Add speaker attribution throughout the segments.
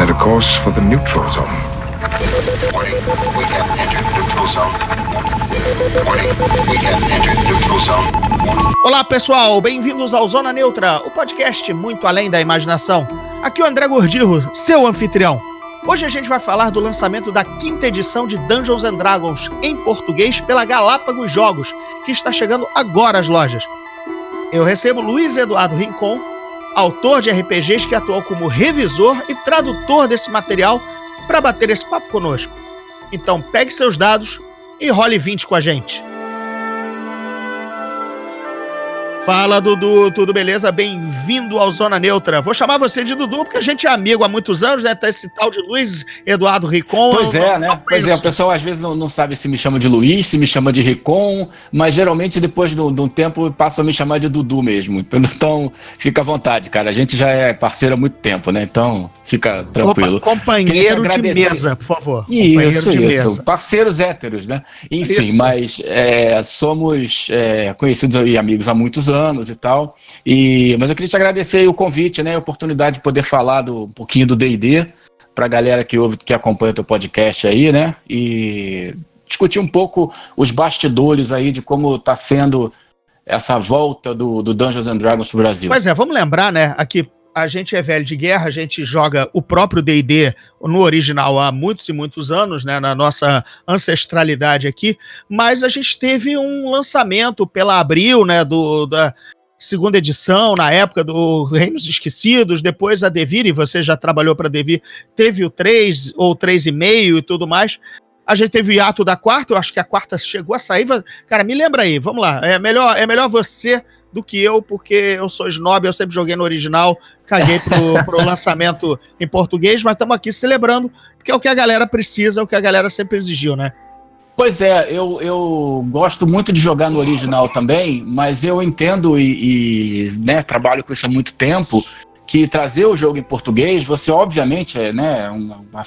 Speaker 1: set a course for the neutral zone.
Speaker 2: Warning, we have entered neutral zone.
Speaker 3: Olá pessoal, bem-vindos ao Zona Neutra, o podcast muito além da imaginação. Aqui é o André Gordirro, seu anfitrião. Hoje a gente vai falar do lançamento da quinta edição de Dungeons and Dragons em português pela Galápagos Jogos, que está chegando agora às lojas. Eu recebo Luiz Eduardo Rincon, autor de RPGs que atuou como revisor e tradutor desse material, para bater esse papo conosco. Então pegue seus dados e role 20 com a gente. Fala, Dudu, tudo beleza? Bem-vindo ao Zona Neutra. Vou chamar você de Dudu porque a gente é amigo há muitos anos, né? Tá esse tal de Luiz Eduardo Ricon.
Speaker 4: Pois é, né? Pois é, o pessoal às vezes não, não sabe se me chama de Luiz, se me chama de Ricon, mas geralmente depois de um tempo passam a me chamar de Dudu mesmo. Então, fica à vontade, cara. A gente já é parceiro há muito tempo, né? Então, fica tranquilo.
Speaker 3: Opa, companheiro de mesa, por favor.
Speaker 4: Isso, isso. Mesa. Parceiros héteros, né? Enfim, isso. mas é, somos é, conhecidos e amigos há muitos anos e tal. E, mas eu queria te agradecer o convite, né? A oportunidade de poder falar do, um pouquinho do DD para a galera que ouve, que acompanha o teu podcast aí, né? E discutir um pouco os bastidores aí de como está sendo essa volta do, do Dungeons and Dragons pro Brasil.
Speaker 3: Pois é, vamos lembrar, né? Aqui a gente é velho de guerra, a gente joga o próprio D&D no original há muitos e muitos anos, né, na nossa ancestralidade aqui, mas a gente teve um lançamento pela Abril, né, do, da segunda edição, na época do Reinos Esquecidos, depois a Devir, e você já trabalhou para Devir, teve o 3 ou 3,5 e tudo mais. A gente teve o hiato da quarta, eu acho que a quarta chegou a sair. Cara, me lembra aí, vamos lá. É melhor, é melhor você do que eu, porque eu sou snob, eu sempre joguei no original, caguei pro, pro lançamento em português, mas estamos aqui celebrando, porque é o que a galera precisa, é o que a galera sempre exigiu, né?
Speaker 4: Pois é, eu, eu gosto muito de jogar no original também, mas eu entendo e, e né, trabalho com isso há muito tempo, que trazer o jogo em português, você obviamente é né, uma, uma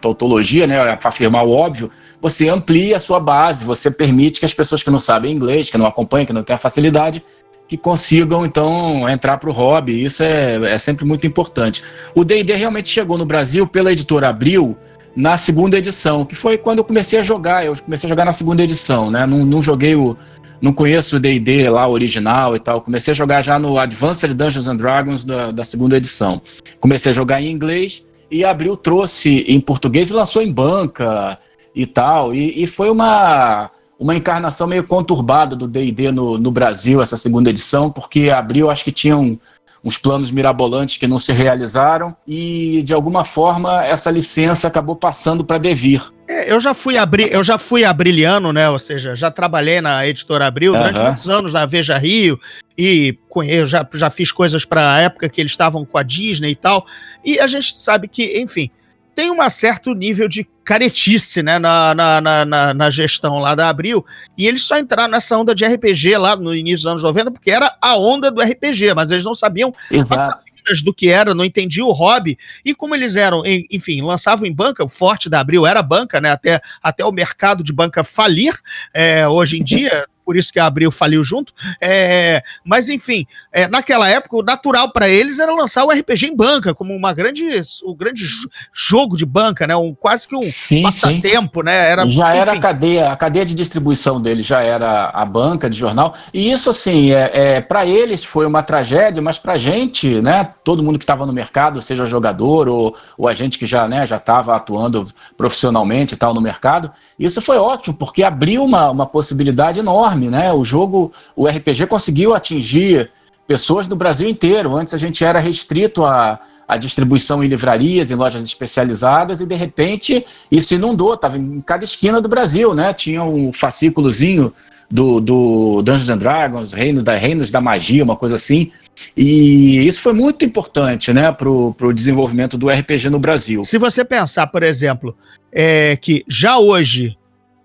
Speaker 4: tautologia, né, para afirmar o óbvio, você amplia a sua base, você permite que as pessoas que não sabem inglês, que não acompanham, que não têm a facilidade, que consigam então entrar para o hobby. Isso é, é sempre muito importante. O D&D realmente chegou no Brasil pela editora Abril na segunda edição, que foi quando eu comecei a jogar. Eu comecei a jogar na segunda edição, né? Não, não joguei o, não conheço o D&D lá original e tal. Comecei a jogar já no Advanced Dungeons and Dragons da, da segunda edição. Comecei a jogar em inglês e Abril trouxe em português e lançou em banca e tal. E, e foi uma, uma encarnação meio conturbada do D&D no, no Brasil, essa segunda edição, porque Abril acho que tinha um, uns planos mirabolantes que não se realizaram e de alguma forma essa licença acabou passando para Devir.
Speaker 3: É, eu já fui abri, eu já fui abrilhano, né? Ou seja, já trabalhei na editora Abril uhum. durante muitos anos na Veja Rio e conheço, já, já fiz coisas para a época que eles estavam com a Disney e tal. E a gente sabe que, enfim, tem um certo nível de caretice né, na, na, na, na, gestão lá da Abril, e eles só entraram nessa onda de RPG lá no início dos anos 90, porque era a onda do RPG, mas eles não sabiam
Speaker 4: Exato.
Speaker 3: do que era, não entendiam o hobby, e como eles eram, enfim, lançavam em banca, o forte da Abril era banca, né, até, até o mercado de banca falir, é, hoje em dia, por isso que a Abril faliu junto. É, mas, enfim, é, naquela época, o natural para eles era lançar o RPG em banca, como uma grande, o grande jogo de banca, né? Um, quase que um
Speaker 4: sim,
Speaker 3: passatempo,
Speaker 4: sim.
Speaker 3: né?
Speaker 4: Era, já enfim. era a cadeia, a cadeia de distribuição deles já era a banca de jornal. E isso, assim, é, é para eles foi uma tragédia, mas para a gente, né? Todo mundo que estava no mercado, seja jogador ou, ou a gente que já né, já estava atuando profissionalmente e tal no mercado, isso foi ótimo, porque abriu uma, uma possibilidade enorme enorme, né? O jogo, o RPG conseguiu atingir pessoas do Brasil inteiro. Antes a gente era restrito a, a distribuição em livrarias, em lojas especializadas, e de repente isso inundou, estava em cada esquina do Brasil, né? Tinha um fascículozinho do, do Dungeons and Dragons, Reino da, Reinos da Magia, uma coisa assim. E isso foi muito importante né, para o desenvolvimento do RPG no Brasil.
Speaker 3: Se você pensar, por exemplo, é, que já hoje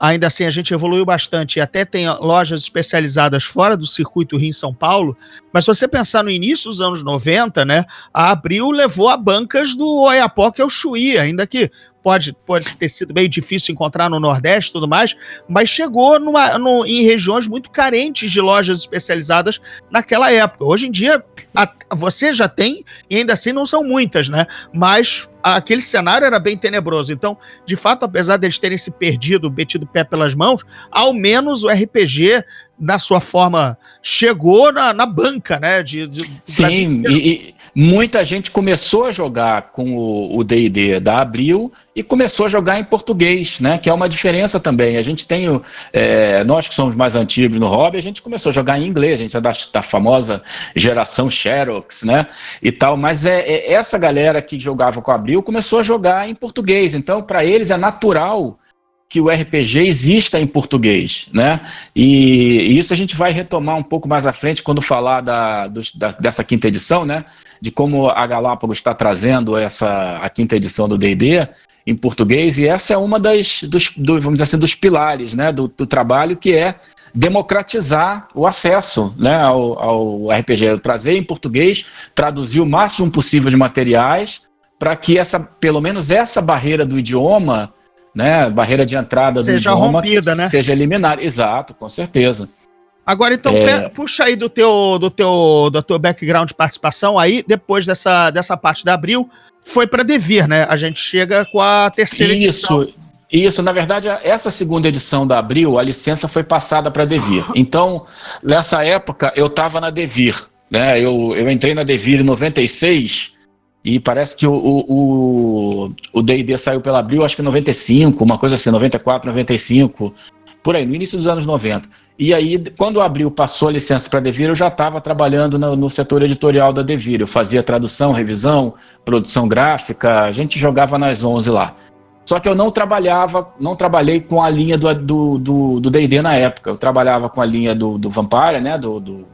Speaker 3: Ainda assim, a gente evoluiu bastante e até tem lojas especializadas fora do circuito Rio em São Paulo. Mas se você pensar no início dos anos 90, né, a Abril levou a bancas do Oiapoque ao Chuí, ainda que pode, pode ter sido meio difícil encontrar no Nordeste e tudo mais, mas chegou numa, no, em regiões muito carentes de lojas especializadas naquela época. Hoje em dia, a, você já tem, e ainda assim não são muitas, né? Mas aquele cenário era bem tenebroso. Então, de fato, apesar deles terem se perdido, metido o pé pelas mãos, ao menos o RPG na sua forma, chegou na, na banca, né? De, de
Speaker 4: Sim, e, e, muita gente começou a jogar com o D&D da Abril e começou a jogar em português, né? Que é uma diferença também. A gente tem, o, é, nós que somos mais antigos no hobby, a gente começou a jogar em inglês, a gente é da, da famosa geração Xerox, né? E tal, mas é, é, essa galera que jogava com a Abril começou a jogar em português. Então, para eles é natural que o RPG exista em português, né? E, isso a gente vai retomar um pouco mais à frente quando falar da, do, da, dessa quinta edição, né? De como a Galápagos está trazendo essa a quinta edição do D&D em português e essa é uma das dos, do, vamos dizer assim dos pilares, né? Do, do trabalho que é democratizar o acesso né, ao, ao RPG, trazer em português, traduzir o máximo possível de materiais para que essa, pelo menos essa barreira do idioma né, barreira de entrada
Speaker 3: seja do idioma rompida, né?
Speaker 4: seja eliminada. Exato, com certeza.
Speaker 3: Agora, então, é... puxa aí do teu, do teu, do teu background de participação aí, depois dessa, dessa parte da Abril, foi para Devir, né? A gente chega com a terceira
Speaker 4: Isso.
Speaker 3: edição.
Speaker 4: Isso, na verdade, essa segunda edição da Abril, a licença foi passada para Devir. Então, nessa época, eu estava na Devir. Né? Eu, eu entrei na Devir em 96 e parece que o D&D saiu pela Abril, acho que em 95, uma coisa assim, 94, 95, por aí, no início dos anos 90. E aí, quando a Abril passou a licença para a Devir, eu já estava trabalhando no, no, setor editorial da Devir. Eu fazia tradução, revisão, produção gráfica, a gente jogava nas 11 lá. Só que eu não trabalhava, não trabalhei com a linha do D&D do, do na época. Eu trabalhava com a linha do, do Vampire, né, do, do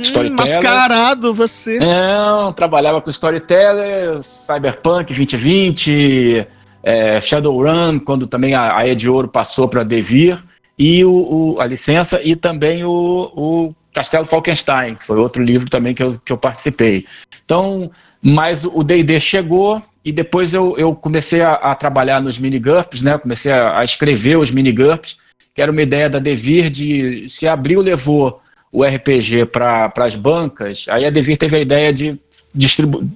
Speaker 3: Storyteller. Mascarado você.
Speaker 4: Não, trabalhava com Storyteller, Cyberpunk 2020, é, Shadowrun, quando também a, a Ed Ouro passou para Devir, e o, o, a licença, e também o, o Castelo Falkenstein, que foi outro livro também que eu, que eu participei. Então, mas o D&D chegou e depois eu, eu comecei a, a trabalhar nos mini-GURPS, né? comecei a, a escrever os mini-GURPS, que era uma ideia da Devir de se Abril levou o RPG para as bancas, aí a Devir teve a ideia de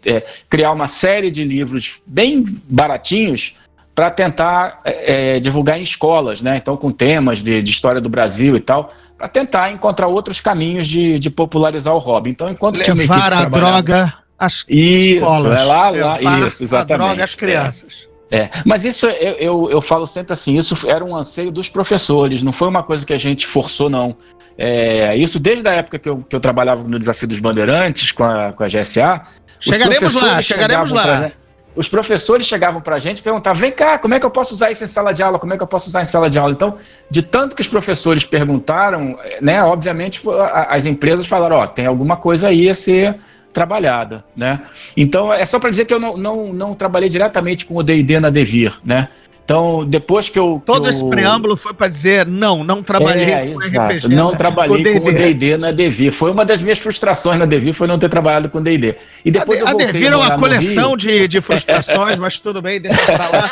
Speaker 4: é, criar uma série de livros bem baratinhos para tentar é, é, divulgar em escolas, né? Então, com temas de, de história do Brasil e tal, para tentar encontrar outros caminhos de, de, popularizar o hobby. Então, enquanto
Speaker 3: Levar tinha uma a droga às
Speaker 4: isso, escolas. É lá, lá, isso, exatamente. A droga
Speaker 3: às crianças.
Speaker 4: É, mas isso eu, eu, eu, falo sempre assim, isso era um anseio dos professores, não foi uma coisa que a gente forçou, não. É, isso desde a época que eu, que eu trabalhava no Desafio dos Bandeirantes com a, com a GSA.
Speaker 3: Chegaremos lá, chegaremos lá.
Speaker 4: Pra, os professores chegavam para a gente e perguntavam: vem cá, como é que eu posso usar isso em sala de aula? Como é que eu posso usar em sala de aula? Então, de tanto que os professores perguntaram, né, obviamente as empresas falaram: ó, tem alguma coisa aí a ser trabalhada, né? Então, é só para dizer que eu não, não, não trabalhei diretamente com o D&D na Devir, né? Então, depois que eu.
Speaker 3: Todo
Speaker 4: que
Speaker 3: esse eu... preâmbulo foi para dizer: não, não trabalhei
Speaker 4: é, com exato. RPG. Não né? trabalhei com o DD na Devi. Foi uma das minhas frustrações na Devi, foi não ter trabalhado com DD.
Speaker 3: E depois a, a Devi é uma coleção de, de frustrações, mas tudo bem, deixa pra lá.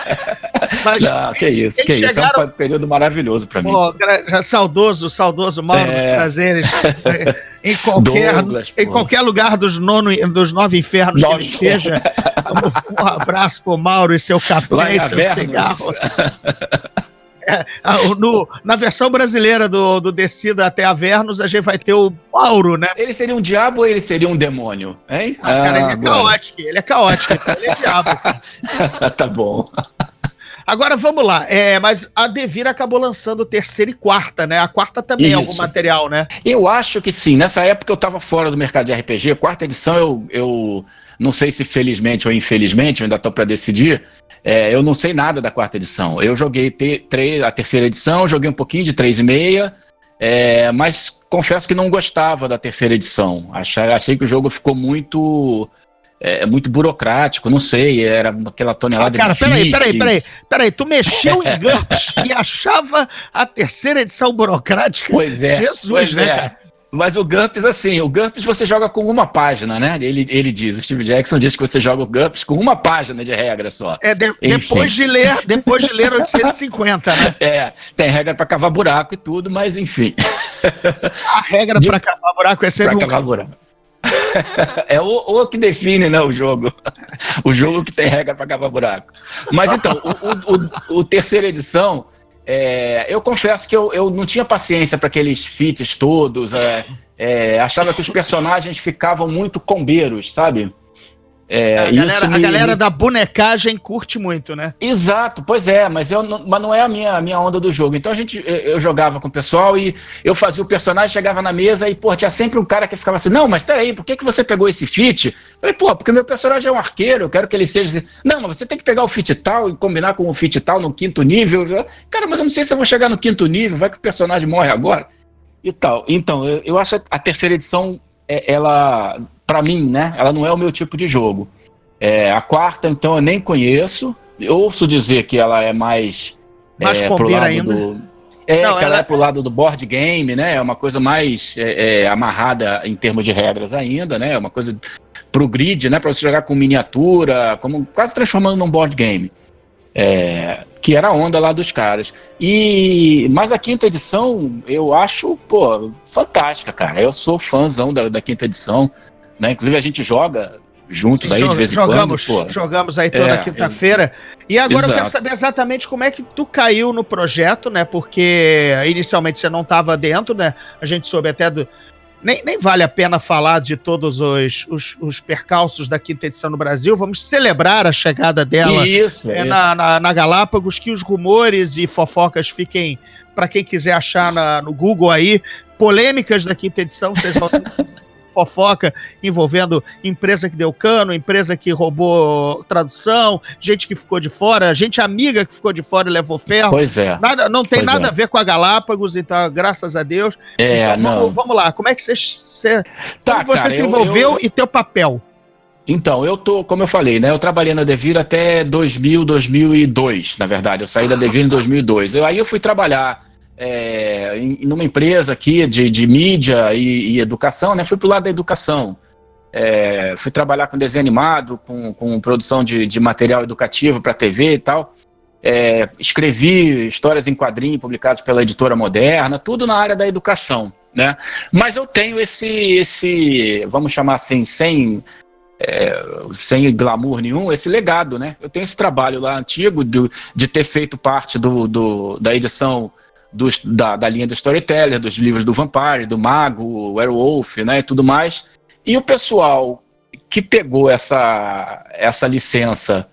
Speaker 4: Mas, não, que isso, que chegaram... isso. É um período maravilhoso para mim. Pô,
Speaker 3: saudoso, saudoso Mauro, é... prazeres. em qualquer, Douglas, em qualquer lugar dos, nono, dos nove infernos nove que ele esteja. Um, um abraço pro Mauro e seu café e seu cigarro. É, no, na versão brasileira do, do Descida até Avernos, a gente vai ter o Mauro, né?
Speaker 4: Ele seria um diabo ou ele seria um demônio? Hein?
Speaker 3: Ah, cara, ele é ah, caótico, ele é caótico, ele é diabo.
Speaker 4: tá bom.
Speaker 3: Agora vamos lá, é, mas a Devir acabou lançando terceira e quarta, né? A quarta também Isso. é algum material, né?
Speaker 4: Eu acho que sim. Nessa época eu estava fora do mercado de RPG. Quarta edição eu, eu não sei se felizmente ou infelizmente, eu ainda estou para decidir. É, eu não sei nada da quarta edição. Eu joguei te, tre, a terceira edição, joguei um pouquinho de três e meia, é, mas confesso que não gostava da terceira edição. Achei, achei que o jogo ficou muito é, muito burocrático, não sei, era aquela tonelada
Speaker 3: ah, cara, de peraí, peraí, peraí, peraí, tu mexeu em GURPS e achava a terceira edição burocrática?
Speaker 4: Pois é.
Speaker 3: Jesus,
Speaker 4: pois
Speaker 3: né,
Speaker 4: é.
Speaker 3: cara?
Speaker 4: Mas o GURPS, assim, o GURPS você joga com uma página, né? Ele, ele diz, o Steve Jackson diz que você joga o GURPS com uma página de regra só.
Speaker 3: É, de, depois de ler, depois de ler 850, né?
Speaker 4: É, tem regra para cavar buraco e tudo, mas enfim.
Speaker 3: A regra para cavar buraco é sempre
Speaker 4: pra um... cavar buraco. é o, o, que define né, o jogo. O jogo que tem regra para cavar buraco. Mas então, o, o, o terceira edição é, eu confesso que eu, eu não tinha paciência para aqueles feats todos. É, é, achava que os personagens ficavam muito combeiros, sabe?
Speaker 3: É, a, galera, me... a, galera, da bonecagem curte muito, né?
Speaker 4: Exato, pois é, mas, eu, não, mas não é a minha, a minha onda do jogo. Então a gente, eu jogava com o pessoal e eu fazia o personagem, chegava na mesa e, pô, tinha sempre um cara que ficava assim: não, mas peraí, por que, que você pegou esse fit? Eu falei, pô, porque meu personagem é um arqueiro, eu quero que ele seja assim. Não, mas você tem que pegar o fit tal e combinar com o fit tal no quinto nível. Cara, mas eu não sei se eu vou chegar no quinto nível, vai que o personagem morre agora e tal. Então, eu, eu acho a terceira edição, é, ela para mim, né? Ela não é o meu tipo de jogo. É, a quarta, então, eu nem conheço. Eu ouço dizer que ela é mais.
Speaker 3: Mais
Speaker 4: é,
Speaker 3: pro lado ainda.
Speaker 4: Do, é, não, que ela, ela é pro lado do board game, né? É uma coisa mais é, é, amarrada em termos de regras ainda, né? É uma coisa pro grid, né? Para você jogar com miniatura, como quase transformando num board game. É, que era a onda lá dos caras. E mas a quinta edição eu acho, pô, fantástica, cara. Eu sou fãzão da, da quinta edição. Né? Inclusive a gente joga juntos aí de vez em
Speaker 3: jogamos,
Speaker 4: quando.
Speaker 3: Pô. Jogamos aí toda é, quinta-feira. E agora exato. eu quero saber exatamente como é que tu caiu no projeto, né? Porque inicialmente você não estava dentro, né? A gente soube até do. Nem, nem vale a pena falar de todos os, os, os percalços da quinta edição no Brasil. Vamos celebrar a chegada dela
Speaker 4: isso,
Speaker 3: é, na, na, na, Galápagos, que os rumores e fofocas fiquem para quem quiser achar na, no Google aí. Polêmicas da quinta edição, vocês vão fofoca envolvendo empresa que deu cano, empresa que roubou tradução, gente que ficou de fora, gente amiga que ficou de fora e levou ferro.
Speaker 4: Pois é.
Speaker 3: Nada, não tem pois nada é. a ver com a Galápagos, então, graças a Deus.
Speaker 4: É,
Speaker 3: então,
Speaker 4: não.
Speaker 3: Vamos, vamos, lá, como é que você, você, tá, você cara, se envolveu eu, eu... e teu papel?
Speaker 4: Então, eu tô, como eu falei, né? Eu trabalhei na Devir até 2000, 2002, na verdade. Eu saí da Devir em 2002. Eu, aí eu fui trabalhar é, em, numa empresa aqui de, de mídia e, e educação, né? Fui pro lado da educação. É, fui trabalhar com desenho animado, com, com produção de, de material educativo para TV e tal. É, escrevi histórias em quadrinho publicadas pela editora Moderna, tudo na área da educação, né? Mas eu tenho esse, esse vamos chamar assim, sem, é, sem glamour nenhum, esse legado, né? Eu tenho esse trabalho lá antigo de, de ter feito parte do, do da edição dos, da, da linha do Storyteller, dos livros do Vampire, do Mago, Werewolf, né, e tudo mais. E o pessoal que pegou essa, essa licença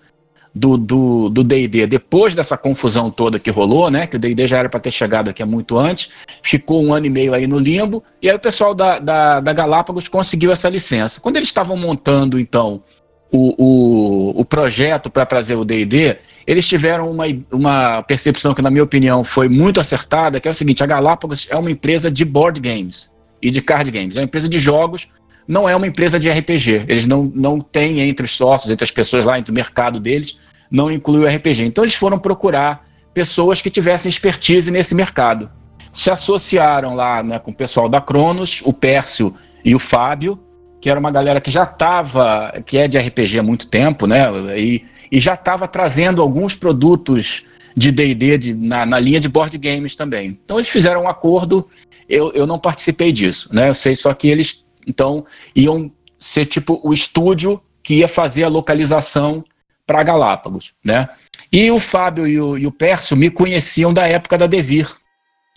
Speaker 4: do D&D do, do depois dessa confusão toda que rolou, né, que o D&D já era para ter chegado aqui há muito antes, ficou um ano e meio aí no limbo, e aí o pessoal da, da, da Galápagos conseguiu essa licença. Quando eles estavam montando, então, o, o, o projeto para trazer o D&D, eles tiveram uma, uma percepção que, na minha opinião, foi muito acertada, que é o seguinte, a Galápagos é uma empresa de board games e de card games, é uma empresa de jogos, não é uma empresa de RPG. Eles não, não têm entre os sócios, entre as pessoas lá, entre o mercado deles, não inclui o RPG. Então eles foram procurar pessoas que tivessem expertise nesse mercado. Se associaram lá né, com o pessoal da Cronos, o Pércio e o Fábio, que era uma galera que já estava, que é de RPG há muito tempo, né? E, e já estava trazendo alguns produtos de D&D na, na, linha de board games também. Então eles fizeram um acordo, eu, eu não participei disso, né? Eu sei só que eles, então, iam ser tipo o estúdio que ia fazer a localização para Galápagos, né? E o Fábio e o, e o Pércio me conheciam da época da Devir,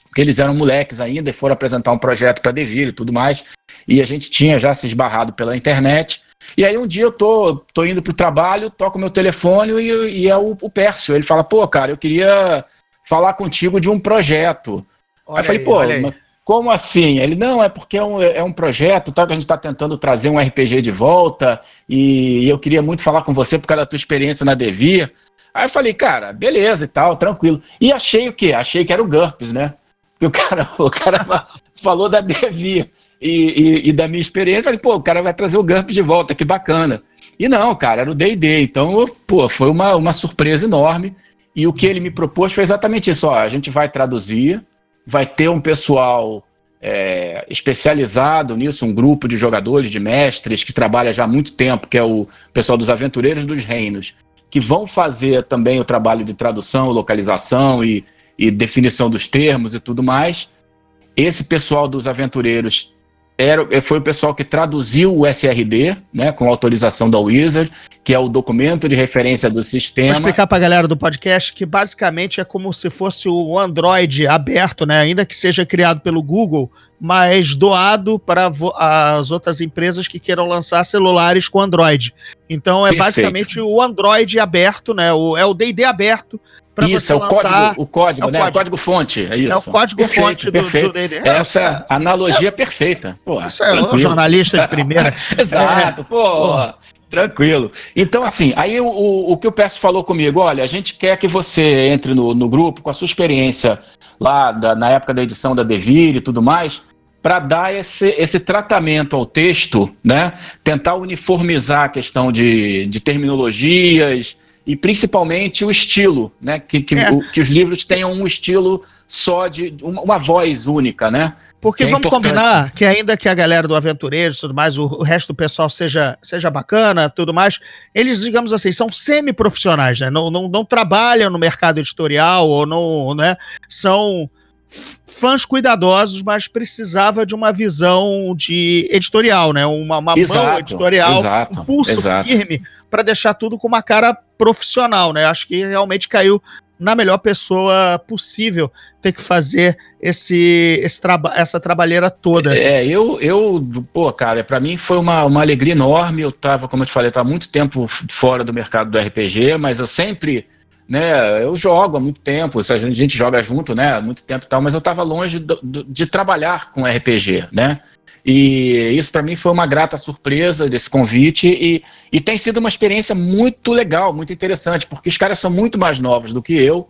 Speaker 4: porque eles eram moleques ainda e foram apresentar um projeto para Devir e tudo mais e a gente tinha já se esbarrado pela internet. E aí um dia eu tô, tô indo pro trabalho, toco meu telefone e, e é o, o Pércio. Ele fala, pô, cara, eu queria falar contigo de um projeto. Olha aí eu falei, pô, como assim? Ele, não, é porque é um, é um projeto tá, que a gente está tentando trazer um RPG de volta e eu queria muito falar com você por causa da tua experiência na Devir. Aí eu falei, cara, beleza e tal, tranquilo. E achei o quê? Achei que era o GURPS, né? Porque o cara, o cara falou da Devir e, e, e, da minha experiência, falei, pô, o cara vai trazer o GURP de volta, que bacana. E não, cara, era o D&D, então, pô, foi uma, uma surpresa enorme, e o que ele me propôs foi exatamente isso, ó, a gente vai traduzir, vai ter um pessoal é, especializado nisso, um grupo de jogadores, de mestres, que trabalha já há muito tempo, que é o pessoal dos Aventureiros dos Reinos, que vão fazer também o trabalho de tradução, localização e, e definição dos termos e tudo mais. Esse pessoal dos Aventureiros era, foi o pessoal que traduziu o SRD, né, com autorização da Wizard, que é o documento de referência do sistema. Vou
Speaker 3: explicar para a galera do podcast que basicamente é como se fosse o Android aberto, né, ainda que seja criado pelo Google, mas doado para as outras empresas que queiram lançar celulares com Android. Então é Perfeito. basicamente o Android aberto, né, o, é o D&D aberto
Speaker 4: isso, é o código, o código, é o né? Código. O código fonte, é isso.
Speaker 3: É o código perfeito, fonte
Speaker 4: perfeito. do, do Essa é, analogia é, perfeita.
Speaker 3: Porra, isso é o jornalista de primeira.
Speaker 4: Exato, é. pô. Tranquilo. Então, assim, aí o, o, o que o Peço falou comigo, olha, a gente quer que você entre no, no grupo com a sua experiência lá da, na época da edição da Devir e tudo mais, para dar esse, esse tratamento ao texto, né? Tentar uniformizar a questão de, de terminologias, e principalmente o estilo, né? Que, que, é. o, que, os livros tenham um estilo só de uma, uma voz única, né?
Speaker 3: Porque é vamos importante. combinar que ainda que a galera do Aventureiro e tudo mais, o, o, resto do pessoal seja, seja bacana, tudo mais, eles, digamos assim, são semi-profissionais, né? Não, não, não trabalham no mercado editorial ou não, né? São fãs cuidadosos, mas precisava de uma visão de editorial, né? Uma, uma exato, mão editorial, exato, um pulso exato. firme para deixar tudo com uma cara profissional, né? Acho que realmente caiu na melhor pessoa possível ter que fazer esse, esse traba essa trabalheira toda.
Speaker 4: É, eu, eu pô, cara, para mim foi uma, uma alegria enorme. Eu tava, como eu te falei, tava muito tempo fora do mercado do RPG, mas eu sempre né? Eu jogo há muito tempo, a gente joga junto, né? Há muito tempo e tal, mas eu estava longe do, do, de trabalhar com RPG, né? E isso para mim foi uma grata surpresa desse convite e, e tem sido uma experiência muito legal, muito interessante, porque os caras são muito mais novos do que eu,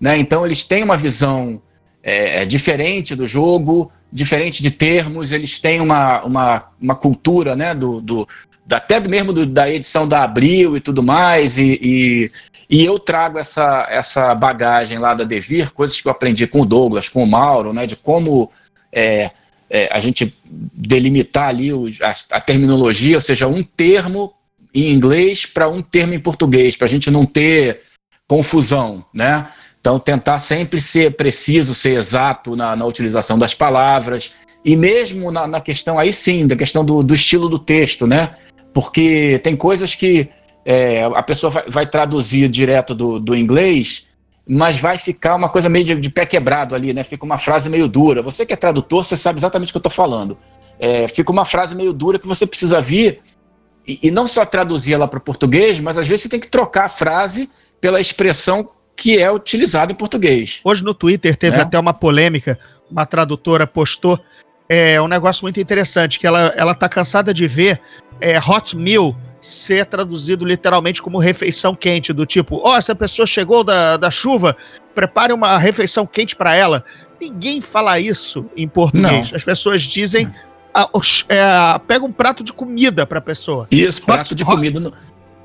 Speaker 4: né? Então eles têm uma visão é, diferente do jogo, diferente de termos, eles têm uma, uma, uma cultura, né? Do, do, até mesmo do, da edição da Abril e tudo mais, e, e, e, eu trago essa, essa bagagem lá da Devir, coisas que eu aprendi com o Douglas, com o Mauro, né, de como é, é, a gente delimitar ali a, a, terminologia, ou seja, um termo em inglês para um termo em português, para a gente não ter confusão, né? Então, tentar sempre ser preciso, ser exato na, na utilização das palavras, e mesmo na, na, questão, aí sim, da questão do, do estilo do texto, né? porque tem coisas que é, a pessoa vai, vai, traduzir direto do, do inglês, mas vai ficar uma coisa meio de, de, pé quebrado ali, né? Fica uma frase meio dura. Você que é tradutor, você sabe exatamente o que eu estou falando. É, fica uma frase meio dura que você precisa vir e, e não só traduzir ela para o português, mas às vezes você tem que trocar a frase pela expressão que é utilizada em português.
Speaker 3: Hoje no Twitter teve né? até uma polêmica, uma tradutora postou é um negócio muito interessante, que ela, ela tá cansada de ver é, hot meal ser traduzido literalmente como refeição quente, do tipo, ó, oh, essa pessoa chegou da, da chuva, prepare uma refeição quente para ela. Ninguém fala isso em português. Não. As pessoas dizem, ah, é, pega um prato de comida para a pessoa.
Speaker 4: Isso, prato de comida. No,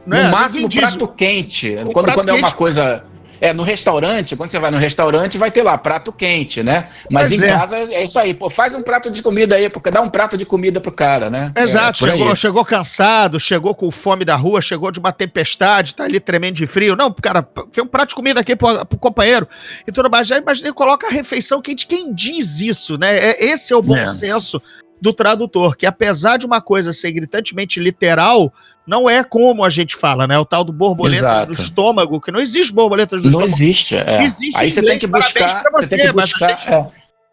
Speaker 4: no é? máximo, prato quente. Quando, prato quando quente, é uma coisa é, no restaurante, quando você vai no restaurante, vai ter lá prato quente, né? Mas em é. casa é isso aí, pô, faz um prato de comida aí, porque dá um prato de comida pro cara, né?
Speaker 3: Exato, é, chegou, chegou cansado, chegou com fome da rua, chegou de uma tempestade, tá ali tremendo de frio. Não, cara, fez um prato de comida aqui pro, pro companheiro e tudo mais. Já imaginei, coloca a refeição quente. Quem diz isso, né? É, esse é o bom é. senso do tradutor, que apesar de uma coisa ser gritantemente literal, não é como a gente fala, né? O tal do borboleta Exato. do estômago, que não existe borboleta
Speaker 4: do não estômago. Existe, é. não existe. Aí você tem que buscar, você, você tem que buscar, a gente, é.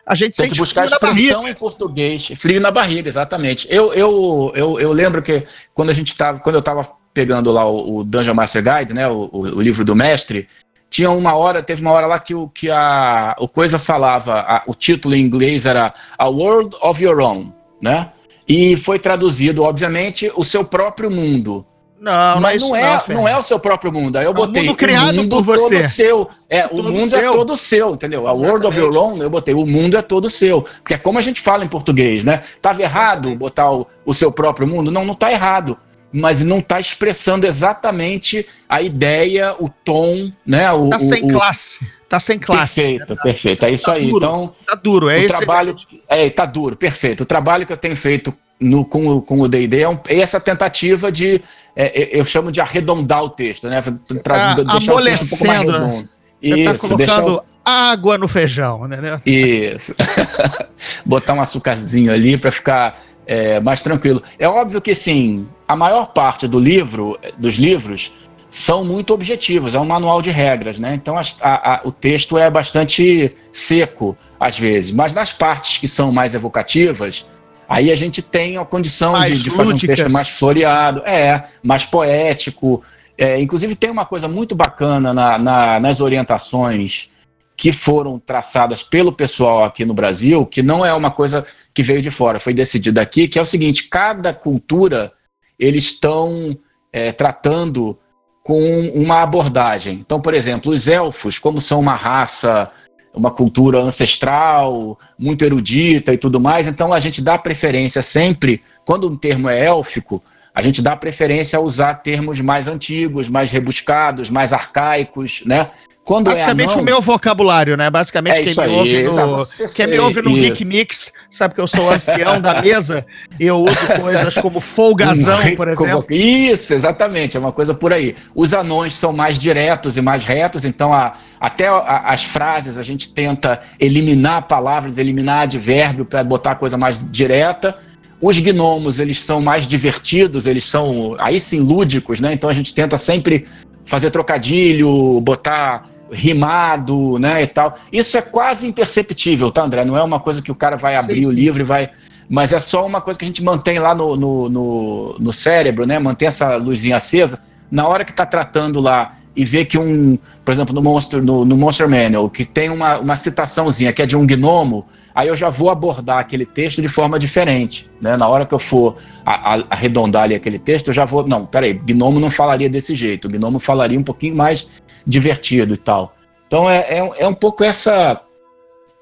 Speaker 4: a gente tem que buscar a expressão em português, frio na barriga, exatamente. Eu, eu, eu, eu lembro que quando a gente tava, quando eu estava pegando lá o, o Dungeon Master Guide, né, o, o, livro do mestre, tinha uma hora, teve uma hora lá que o que a o coisa falava, a, o título em inglês era A World of Your Own, né? E foi traduzido, obviamente, o seu próprio mundo. Não, mas não, é, não, não, é o seu próprio mundo. Aí eu botei
Speaker 3: o mundo criado o mundo por você.
Speaker 4: seu. É, o mundo é seu. é todo seu, entendeu? Exatamente. A World of Your Own, eu botei o mundo é todo seu. Porque é como a gente fala em português, né? Tava errado botar o, o seu próprio mundo? Não, não tá errado. Mas não tá expressando exatamente a ideia, o tom, né? O,
Speaker 3: tá
Speaker 4: o,
Speaker 3: sem classe. Tá sem classe.
Speaker 4: Perfeito,
Speaker 3: né?
Speaker 4: perfeito. É isso
Speaker 3: Tá
Speaker 4: aí.
Speaker 3: duro.
Speaker 4: Então,
Speaker 3: Tá duro, é
Speaker 4: o
Speaker 3: esse
Speaker 4: trabalho. É, tá duro, perfeito. O trabalho que eu tenho feito no, com, o- com o DD é, um- é essa tentativa de. é, é, eu chamo de arredondar o texto, né? Trazer-
Speaker 3: tá
Speaker 4: deixar o texto um pouco mais
Speaker 3: amolecendo.
Speaker 4: redondo.
Speaker 3: Você tá
Speaker 4: Isso,
Speaker 3: colocando
Speaker 4: deixar o-
Speaker 3: água no feijão, né?
Speaker 4: Isso. Botar um açúcarzinho ali para ficar é, mais tranquilo. É óbvio que, sim, a maior parte do livro, dos livros são muito objetivos, é um manual de regras, né? Então a- a- o texto é bastante seco, às vezes. Mas nas partes que são mais evocativas, aí a gente tem a condição de, de fazer um texto mais floreado, é, mais poético. É, inclusive tem uma coisa muito bacana na- na- nas orientações que foram traçadas pelo pessoal aqui no Brasil, que não é uma coisa que veio de fora, foi decidida aqui, que é o seguinte: cada cultura eles estão é, tratando com uma abordagem. Então, por exemplo, os elfos, como são uma raça, uma cultura ancestral, muito erudita e tudo mais, então a gente dá preferência sempre, quando um termo é élfico, a gente dá preferência a usar termos mais antigos, mais rebuscados, mais arcaicos, né? Quando
Speaker 3: Basicamente
Speaker 4: é anão,
Speaker 3: o meu vocabulário, né? Basicamente
Speaker 4: É
Speaker 3: quem me
Speaker 4: aí,
Speaker 3: ouve no, quem me ouve no Geek. Mix sabe que eu sou ancião da mesa e eu uso coisas como folgazão,
Speaker 4: Um
Speaker 3: por exemplo.
Speaker 4: Isso, exatamente, é uma coisa por aí. Os anões são mais diretos e mais retos, então a- até a- as frases a gente tenta eliminar palavras, eliminar advérbio para botar a coisa mais direta. Os gnomos, eles são mais divertidos, eles são aí sim lúdicos, né? Então a gente tenta sempre fazer trocadilho, botar rimado, né, e tal. Isso é quase imperceptível, tá, André? Não é uma coisa que o cara vai
Speaker 3: Sim,
Speaker 4: abrir o
Speaker 3: sim.
Speaker 4: livro e vai mas é só uma coisa que a gente mantém lá no, no, no, no cérebro, né? Mantém essa luzinha acesa. Na hora que está tratando lá e vê que um, por exemplo, no Monster, no, no Monster Manual, que tem uma, uma citaçãozinha que é de um gnomo, aí eu já vou abordar aquele texto de forma diferente, né? Na hora que eu for a- a- arredondar ali aquele texto, eu já vou, não, peraí, gnomo não falaria desse jeito, o gnomo falaria um pouquinho mais divertido e tal. Então é, é, é um pouco essa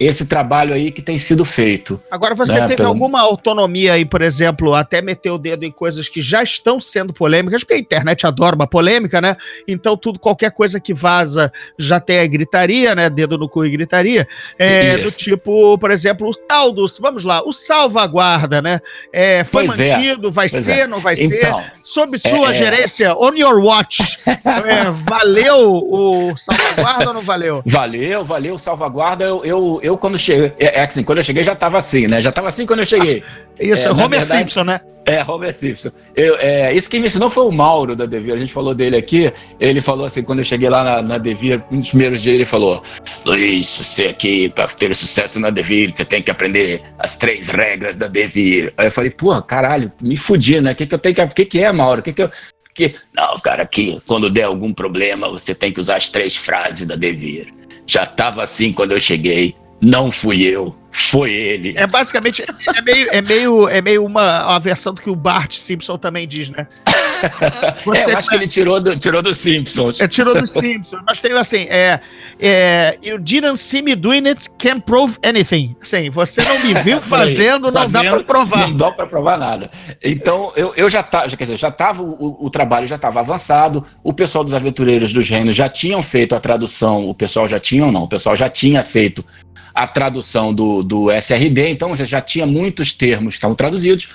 Speaker 4: esse trabalho aí que tem sido feito.
Speaker 3: Agora, você
Speaker 4: né,
Speaker 3: teve
Speaker 4: pelo-
Speaker 3: alguma autonomia aí, por exemplo, até meter o dedo em coisas que já estão sendo polêmicas, porque a internet adora uma polêmica, né? Então, tudo, qualquer coisa que vaza já tem a gritaria, né? Dedo no cu e gritaria. É, do tipo, por exemplo, o tal do, vamos lá, o salvaguarda, né? É, foi
Speaker 4: Pois é,
Speaker 3: mantido, vai
Speaker 4: pois
Speaker 3: ser,
Speaker 4: é.
Speaker 3: não vai ser?
Speaker 4: Então,
Speaker 3: Sob sua
Speaker 4: é-
Speaker 3: gerência, on your watch, é, valeu o salvaguarda ou não valeu?
Speaker 4: Valeu, valeu, salvaguarda. Eu, eu, eu quando cheguei, é, é assim, quando eu cheguei já tava assim, né? Já tava assim quando eu cheguei.
Speaker 3: Isso,
Speaker 4: É,
Speaker 3: Homer
Speaker 4: verdade-
Speaker 3: Simpson, né?
Speaker 4: É, Homer Simpson. Eu, é, isso que me ensinou foi o Mauro da Devir. A gente falou dele aqui. Ele falou assim, quando eu cheguei lá na, na Devir, um dos primeiros dias, ele falou: Luiz, você aqui, para ter sucesso na Devir, você tem que aprender as três regras da Devir. Aí eu falei, porra, caralho, me fudi, né? O que, que eu tenho que. O que, que é, Mauro? O que, que eu. Que... Não, cara, aqui, quando der algum problema, você tem que usar as três frases da Devir. Já tava assim quando eu cheguei. Não fui eu, foi ele.
Speaker 3: É basicamente, é meio, é meio, é meio uma, uma versão do que o Bart Simpson também diz, né?
Speaker 4: é, eu acho que ele tirou do, tirou do Simpsons.
Speaker 3: É, tirou do Simpsons, mas tem assim, é, é, you didn't see me doing it, can't prove anything. Assim, você não me viu fazendo, não dá pra
Speaker 4: Fazendo,
Speaker 3: provar.
Speaker 4: Não dá para provar nada. Então, eu, eu já tava, quer dizer, já tava, o, o trabalho já estava avançado, o pessoal dos Aventureiros dos Reinos já tinham feito a tradução, o pessoal já tinha ou não, o pessoal já tinha feito a tradução do, do SRD, então já, tinha muitos termos que estavam traduzidos,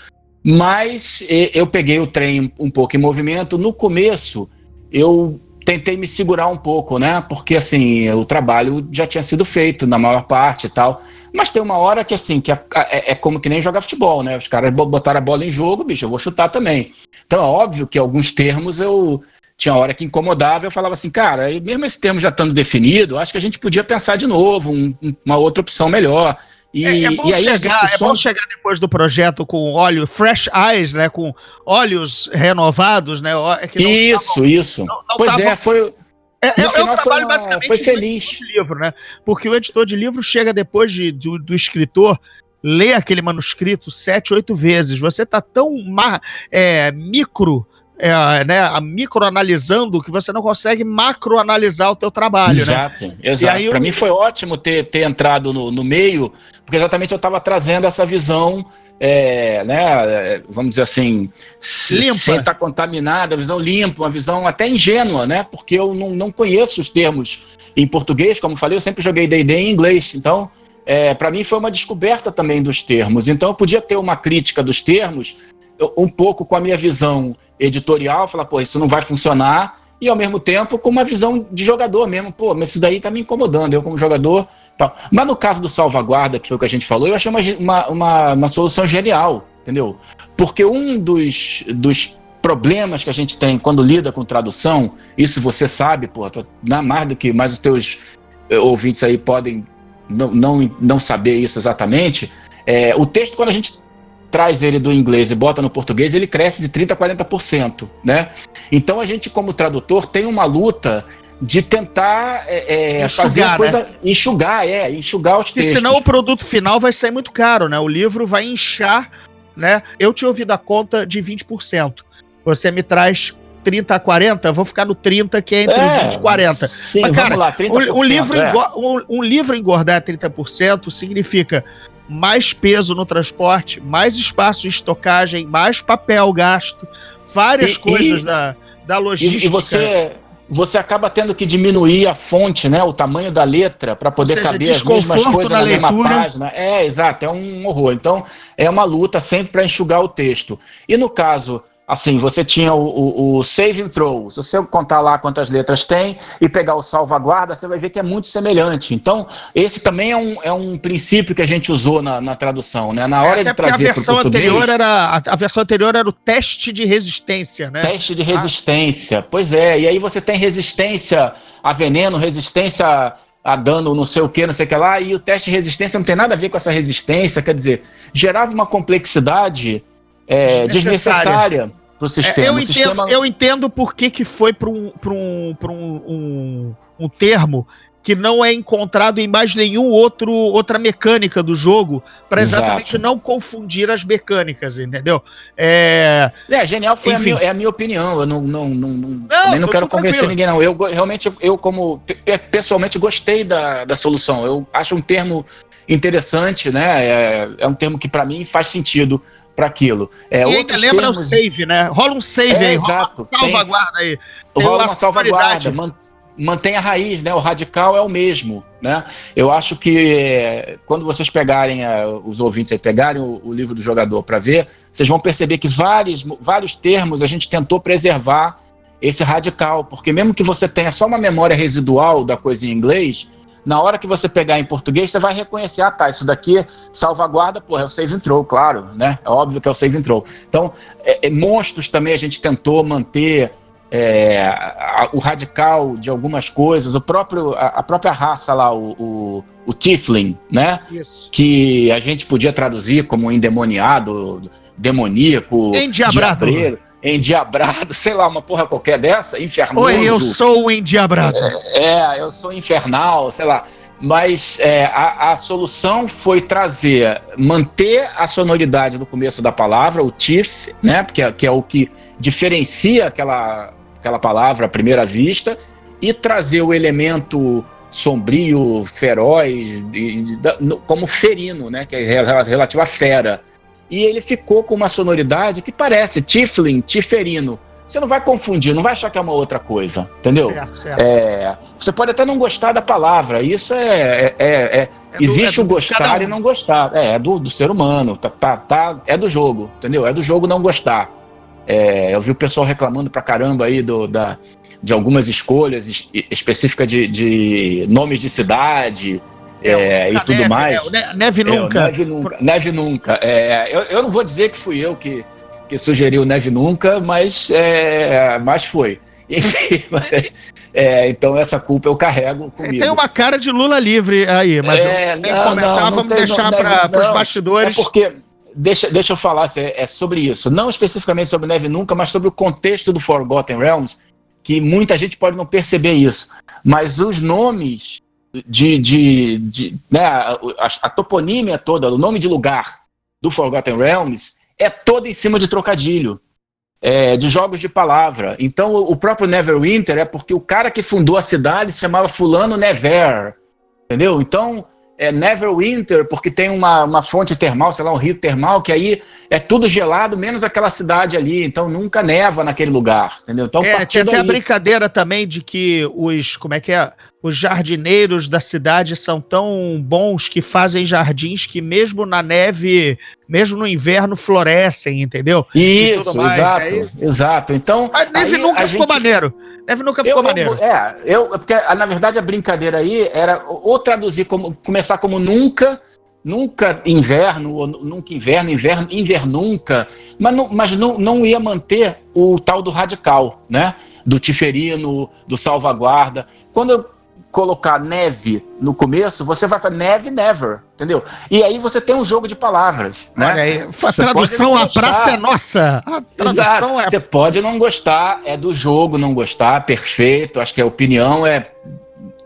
Speaker 4: mas eu peguei o trem um pouco em movimento. No começo, eu tentei me segurar um pouco, né? Porque assim, o trabalho já tinha sido feito na maior parte e tal. Mas tem uma hora que assim, que é, é- é como que nem jogar futebol, né? Os caras bo- botaram a bola em jogo, bicho, eu vou chutar também. Então é óbvio que alguns termos eu tinha hora que incomodava, eu falava assim, cara, mesmo esse termo já estando definido, acho que a gente podia pensar de novo, um- um- uma outra opção melhor. E,
Speaker 3: É, é bom
Speaker 4: e aí
Speaker 3: chegar, é bom
Speaker 4: discussões-
Speaker 3: chegar depois do projeto com óleo, fresh eyes, né? Com olhos renovados, né? É que não
Speaker 4: Isso, isso.
Speaker 3: não- não
Speaker 4: pois
Speaker 3: tavam-
Speaker 4: é, foi,
Speaker 3: É, é, é um trabalho
Speaker 4: uma-
Speaker 3: basicamente
Speaker 4: foi feliz.
Speaker 3: livro, né? Porque o editor de livro chega depois de, do, do escritor ler aquele manuscrito sete, oito vezes. Você tá tão ma- é, micro, é, né, a- microanalisando que você não consegue macroanalisar o teu trabalho, né?
Speaker 4: Exato, exato.
Speaker 3: aí eu-
Speaker 4: Para mim foi ótimo ter, ter entrado no, no meio, porque exatamente eu estava trazendo essa visão é, né, vamos dizer assim,
Speaker 3: Limpa.
Speaker 4: sem estar contaminada, visão limpa, uma visão até ingênua, né? Porque eu não, não conheço os termos em português, como falei, eu sempre joguei D&D em inglês, então é, para mim foi uma descoberta também dos termos. Então eu podia ter uma crítica dos termos, um pouco com a minha visão editorial, falar, pô, isso não vai funcionar, e ao mesmo tempo com uma visão de jogador mesmo, pô, mas isso daí tá me incomodando, eu como jogador, tal. Mas no caso do salvaguarda, que foi o que a gente falou, eu achei uma, uma, uma, solução genial, entendeu? Porque um dos, dos problemas que a gente tem quando lida com tradução, isso você sabe, pô, não mais do que mais os teus eh, ouvintes aí podem não, não, não saber isso exatamente, é, o texto, quando a gente traz ele do inglês e bota no português, ele cresce de 30% a 40%, né? Então a gente, como tradutor, tem uma luta de tentar é, é, fazer a coisa, né? enxugar, é, enxugar os
Speaker 3: Porque textos. senão o produto final vai sair muito caro, né? O livro vai inchar, né? Eu tinha ouvido a conta de 20%. Você me traz 30 a 40, vou ficar no 30, que é entre é, 20 e 40.
Speaker 4: Sim, Mas, cara, lá,
Speaker 3: um, um, livro é. um, um, livro engordar 30% significa mais peso no transporte, mais espaço em estocagem, mais papel gasto, várias e, coisas e, da, da logística.
Speaker 4: E, você, você acaba tendo que diminuir a fonte, né, o tamanho da letra, para poder seja, caber as mesmas coisas na, na mesma página. É, exato, é um horror. Então, é uma luta sempre para enxugar o texto. E no caso Assim, você tinha o, o, o, save and throw. Se você contar lá quantas letras tem e pegar o salvaguarda, você vai ver que é muito semelhante. Então, esse também é um, é um princípio que a gente usou na, na tradução, né? Na hora é, de trazer
Speaker 3: a versão anterior era a, a, versão anterior era o teste de resistência, né?
Speaker 4: Teste de resistência. Ah. Pois é. E aí você tem resistência a veneno, resistência a dano, não sei o que, não sei o que lá. E o teste de resistência não tem nada a ver com essa resistência. Quer dizer, gerava uma complexidade é, desnecessária para o sistema.
Speaker 3: É, eu, entendo,
Speaker 4: sistema...
Speaker 3: eu entendo por que, que foi para um, um, um, um, um termo que não é encontrado em mais nenhum outro outra mecânica do jogo, para exatamente Exato. não confundir as mecânicas, entendeu?
Speaker 4: É, é genial foi a minha, é a minha opinião. Eu não, não, não, não, não, não quero convencer tranquilo. ninguém, não. Eu realmente, eu, como pessoalmente, gostei da, da solução. Eu acho um termo interessante, né? É, é um termo que, para mim, faz sentido para aquilo.
Speaker 3: É, e ainda lembra termos... o save, né? Rola um save é, aí, rola uma salvaguarda aí.
Speaker 4: Tem rola uma salvaguarda, man, mantém a raiz, né? O radical é o mesmo, né? Eu acho que quando vocês pegarem, uh, os ouvintes aí, pegarem o, o livro do jogador para ver, vocês vão perceber que vários, vários termos a gente tentou preservar esse radical, porque mesmo que você tenha só uma memória residual da coisa em inglês, na hora que você pegar em português, você vai reconhecer, ah tá, isso daqui salvaguarda, porra, é o save and throw, claro, né? É óbvio que é o save and throw. Então, é, é, monstros também a gente tentou manter é, a, o radical de algumas coisas, o próprio, a, a própria raça lá, o, o, o Tiflin, né? Isso. Que a gente podia traduzir como endemoniado, demoníaco,
Speaker 3: endiabrado
Speaker 4: endiabrado, sei lá, uma porra qualquer dessa, infernoso.
Speaker 3: Oi, eu sou o endiabrado.
Speaker 4: É, é eu sou infernal, sei lá. Mas é, a, a, solução foi trazer, manter a sonoridade do começo da palavra, o TIF, né? Porque, é, que é o que diferencia aquela, aquela palavra à primeira vista, e trazer o elemento sombrio, feroz, como ferino, né? Que é relativo à fera e ele ficou com uma sonoridade que parece Tiflin, Tiferino. Você não vai confundir, não vai achar que é uma outra coisa, entendeu? Certo, certo. É, você pode até não gostar da palavra, isso é. é, é, é existe do, o gostar um. e não gostar. É, é do, do ser humano, tá, tá, tá, é do jogo, entendeu? É do jogo não gostar. É, eu vi o pessoal reclamando pra caramba aí do, da, de algumas escolhas específicas de, de nomes de cidade. É, e tudo
Speaker 3: neve,
Speaker 4: mais.
Speaker 3: Né? Neve nunca.
Speaker 4: É, neve nunca. Neve nunca. É, eu, eu não vou dizer que fui eu que, que sugeriu Neve Nunca, mas, é, mas foi. Enfim, é, então essa culpa eu carrego comigo.
Speaker 3: Tem uma cara de Lula livre aí, mas é, eu, não, comentar, não, vamos tem, deixar para os bastidores.
Speaker 4: É porque, deixa, deixa eu falar é sobre isso, não especificamente sobre Neve Nunca, mas sobre o contexto do Forgotten Realms, que muita gente pode não perceber isso. Mas os nomes de, de, de né, a, a, toponímia toda, o nome de lugar do Forgotten Realms é toda em cima de trocadilho, é, de jogos de palavra. Então, o, o próprio Neverwinter é porque o cara que fundou a cidade se chamava Fulano Never, entendeu? Então, é Neverwinter, porque tem uma, uma fonte termal, sei lá, um rio termal, que aí é tudo gelado, menos aquela cidade ali, então nunca neva naquele lugar, entendeu? Então,
Speaker 3: é, tinha até a brincadeira também de que os, como é que é, os jardineiros da cidade são tão bons que fazem jardins que mesmo na neve, mesmo no inverno, florescem, entendeu?
Speaker 4: Isso, exato, aí... exato. Então,
Speaker 3: a neve nunca ficou gente... maneiro. Neve nunca ficou
Speaker 4: eu,
Speaker 3: maneiro.
Speaker 4: é, eu, porque na verdade a brincadeira aí era ou traduzir como começar como nunca nunca inverno, ou nunca inverno, inverno, invernunca, mas, não, mas não, não ia manter o tal do radical, né? Do tiferino, do salvaguarda. Quando eu colocar neve no começo, você vai para neve never, entendeu? E aí você tem um jogo de palavras, né?
Speaker 3: Olha aí, a tradução a praça é nossa. A
Speaker 4: tradução é Você pode não gostar, é do jogo não gostar, perfeito. Acho que a opinião é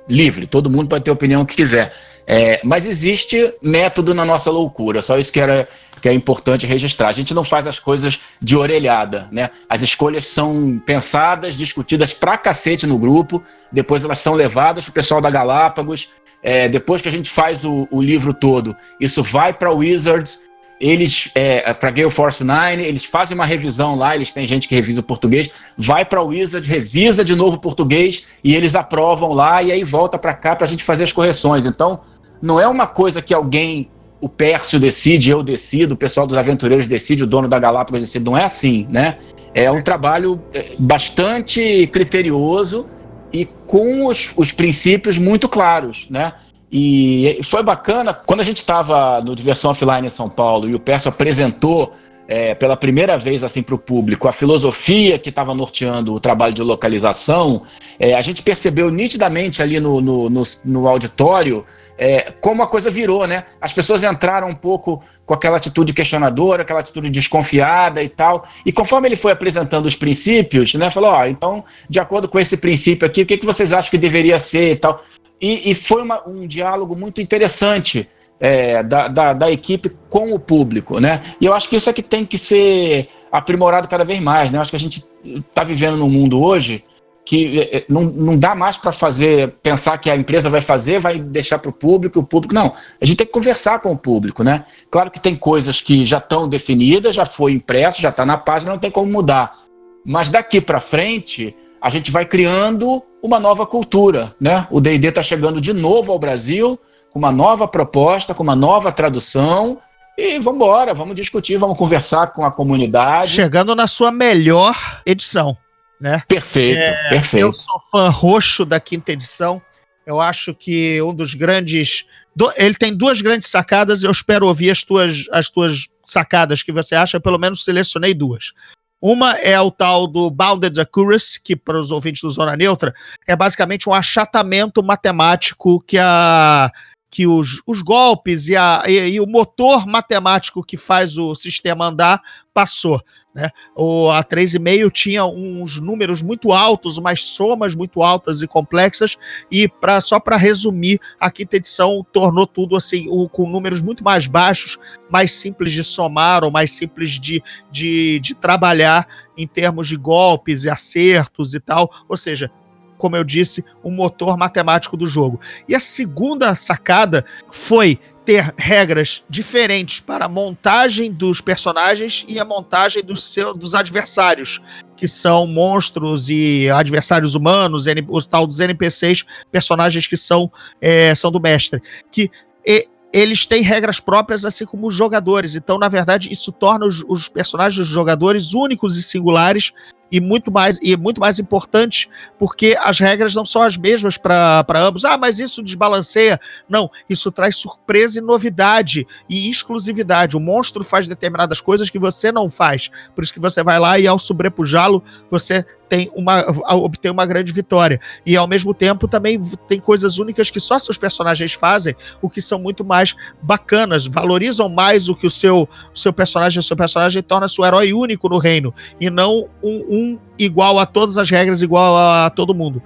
Speaker 4: livre, todo mundo pode ter a opinião que quiser. É, mas existe método na nossa loucura, só isso que, era, que é importante registrar. A gente não faz as coisas de orelhada, né? As escolhas são pensadas, discutidas pra cacete no grupo, depois elas são levadas pro pessoal da Galápagos. É, depois que a gente faz o, o livro todo, isso vai para Wizards, eles é, para Gale Force 9, eles fazem uma revisão lá, eles têm gente que revisa o português, vai para o Wizard, revisa de novo o português e eles aprovam lá e aí volta para cá para a gente fazer as correções. Então, não é uma coisa que alguém, o Pércio decide, eu decido, o pessoal dos aventureiros decide, o dono da Galápagos decide. Não é assim, né? É um trabalho é, bastante criterioso e com os, os princípios muito claros, né? E foi bacana, quando a gente estava no Diversão Offline em São Paulo e o Pércio apresentou é, pela primeira vez assim para o público a filosofia que estava norteando o trabalho de localização, é, a gente percebeu nitidamente ali no, no, no, no auditório é, como a coisa virou, né? As pessoas entraram um pouco com aquela atitude questionadora, aquela atitude desconfiada e tal. E conforme ele foi apresentando os princípios, né? Falou, ó, então, de acordo com esse princípio aqui, o que, que vocês acham que deveria ser e tal? E, e foi uma, um diálogo muito interessante é, da, da, da, equipe com o público, né? E eu acho que isso é que tem que ser aprimorado cada vez mais, né? Eu acho que a gente está vivendo num mundo hoje que é, é, não, não dá mais para fazer, pensar que a empresa vai fazer, vai deixar para o público, o público. Não, a gente tem que conversar com o público, né? Claro que tem coisas que já estão definidas, já foi impresso, já está na página, não tem como mudar. Mas daqui para frente, a gente vai criando uma nova cultura, né? O D&D está chegando de novo ao Brasil, com uma nova proposta, com uma nova tradução, e vamos embora, vamos discutir, vamos conversar com a comunidade.
Speaker 3: Chegando na sua melhor edição né?
Speaker 4: Perfeito, é, perfeito.
Speaker 3: Eu sou fã roxo da quinta edição. Eu acho que um dos grandes. Do, ele tem duas grandes sacadas. Eu espero ouvir as tuas, as tuas sacadas que você acha. Pelo menos selecionei duas. Uma é o tal do Bounded Accuracy, que para os ouvintes do Zona Neutra é basicamente um achatamento matemático que a que os, os golpes e, a, e, e o motor matemático que faz o sistema andar passou. Né? O, a 3,5 tinha uns números muito altos, umas somas muito altas e complexas, e pra, só para resumir, a quinta edição tornou tudo assim, o, com números muito mais baixos, mais simples de somar ou mais simples de, de, de trabalhar em termos de golpes e acertos e tal. Ou seja, como eu disse, o motor matemático do jogo. E a segunda sacada foi ter regras diferentes para a montagem dos personagens e a montagem dos, seu, dos adversários, que são monstros e adversários humanos, os tal dos NPCs, personagens que são, é, são do mestre. Que e, eles têm regras próprias, assim como os jogadores. Então, na verdade, isso torna os, os personagens dos jogadores únicos e singulares e muito mais e muito mais importante, porque as regras não são as mesmas para ambos. Ah, mas isso desbalanceia. Não, isso traz surpresa e novidade e exclusividade. O monstro faz determinadas coisas que você não faz. Por isso que você vai lá e ao sobrepujá-lo, você tem uma, obtém uma grande vitória. E ao mesmo tempo também tem coisas únicas que só seus personagens fazem, o que são muito mais bacanas, valorizam mais o que o seu, o seu personagem, o seu personagem torna seu herói único no reino, e não um, um igual a todas as regras, igual a, a todo mundo.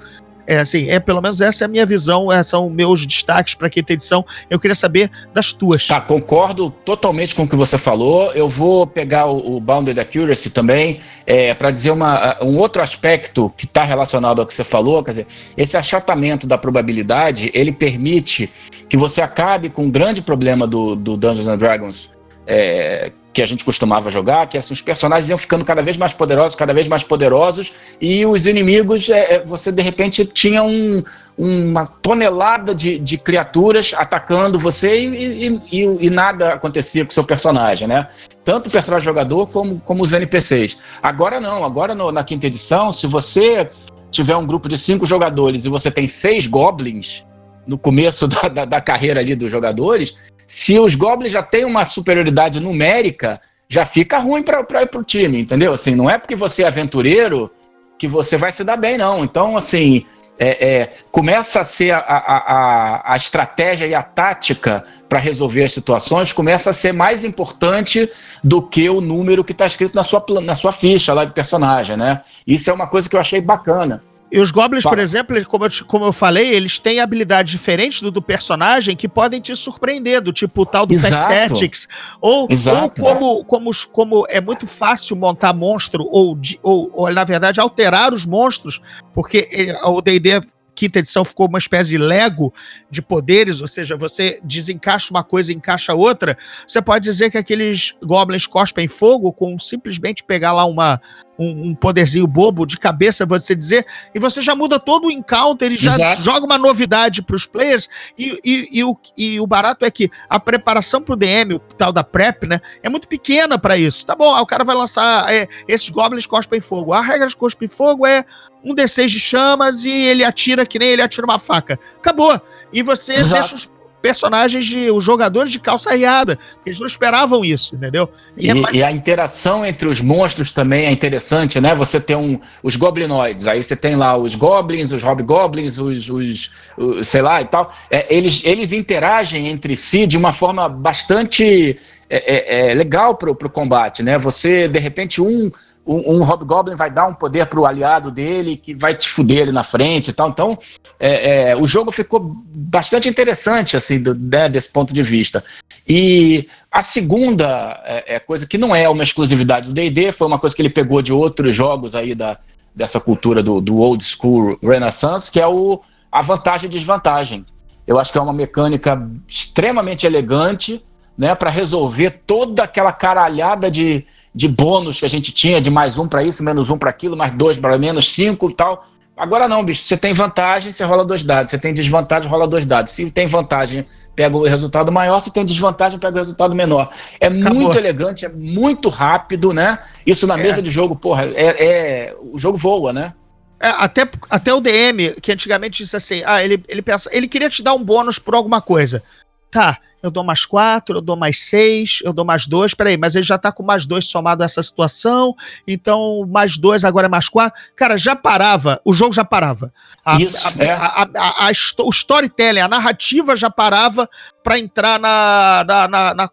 Speaker 3: É assim, é pelo menos essa é a minha visão, esses são meus destaques para quinta edição. Eu queria saber das tuas.
Speaker 4: Tá, concordo totalmente com o que você falou. Eu vou pegar o, o Bounded Accuracy também é, para dizer uma, um outro aspecto que está relacionado ao que você falou. Quer dizer, esse achatamento da probabilidade ele permite que você acabe com um grande problema do, do Dungeons and Dragons. É, que a gente costumava jogar, que assim, os personagens iam ficando cada vez mais poderosos, cada vez mais poderosos, e os inimigos, é, é, você de repente tinha um, uma tonelada de, de criaturas atacando você e, e, e, e, nada acontecia com o seu personagem, né? Tanto o personagem jogador como, como os NPCs. Agora não, agora no, na quinta edição, se você tiver um grupo de cinco jogadores e você tem seis goblins no começo da, da, da carreira ali dos jogadores, se os Goblins já têm uma superioridade numérica, já fica ruim para pro time, entendeu? Assim, não é porque você é aventureiro que você vai se dar bem, não. Então, assim, é, é, começa a ser a, a, a, a, estratégia e a tática para resolver as situações começa a ser mais importante do que o número que está escrito na sua, na sua ficha lá de personagem, né? Isso é uma coisa que eu achei bacana.
Speaker 3: E os goblins, por exemplo, como eu, como eu falei, eles têm habilidades diferentes do, do personagem que podem te surpreender, do tipo o tal do Tactics. Ou, ou como, como, como é muito fácil montar monstro, ou, ou, ou, na verdade, alterar os monstros, porque eh, o DD quinta edição ficou uma espécie de Lego de poderes, ou seja, você desencaixa uma coisa e encaixa outra, você pode dizer que aqueles goblins cospem fogo com simplesmente pegar lá uma, um, um poderzinho bobo de cabeça, você dizer, e você já muda todo o encounter e já Exato. joga uma novidade para os players. E, e, e, o, e o barato é que a preparação para o DM, o tal da prep, né, é muito pequena para isso. Tá bom, o cara vai lançar é, esses goblins cospem fogo. A regra de cospem fogo é um D6 de chamas e ele atira que nem ele atira uma faca. Acabou. E você Exato. deixa os personagens de os jogadores de calça riada, eles não esperavam isso, entendeu?
Speaker 4: E, e, é e, a interação entre os monstros também é interessante, né? Você tem um, os goblinoides, aí você tem lá os goblins, os hobgoblins, os, os, os sei lá e tal. É, eles, eles interagem entre si de uma forma bastante é, é, é legal para o combate, né? Você, de repente, um um, um Hobgoblin vai dar um poder para o aliado dele que vai te fuder ali na frente e tal. Então, é, é, o jogo ficou bastante interessante, assim, do, né, desse ponto de vista. E a segunda é, é coisa que não é uma exclusividade do D&D, foi uma coisa que ele pegou de outros jogos aí da, dessa cultura do, do old school Renaissance, que é o, a vantagem e desvantagem. Eu acho que é uma mecânica extremamente elegante, né, para resolver toda aquela caralhada de, de bônus que a gente tinha, de mais um para isso, menos um para aquilo, mais dois para menos cinco e tal. Agora não, bicho. Você tem vantagem, você rola dois dados. Você tem desvantagem, rola dois dados. Se tem vantagem, pega o resultado maior. Se tem desvantagem, pega o resultado menor. É Acabou. muito elegante, é muito rápido, né? Isso na é. mesa de jogo, porra, é, é, o jogo voa, né?
Speaker 3: É, até, até o DM, que antigamente disse assim, ah, ele, ele pensa, ele queria te dar um bônus por alguma coisa. Tá, eu dou mais quatro, eu dou mais seis, eu dou mais dois. Peraí, mas ele já tá com mais dois somado a essa situação, então mais dois agora é mais quatro. Cara, já parava, o jogo já parava. A, Isso, a, é. a, o storytelling, a narrativa já parava para entrar na, na, na, na,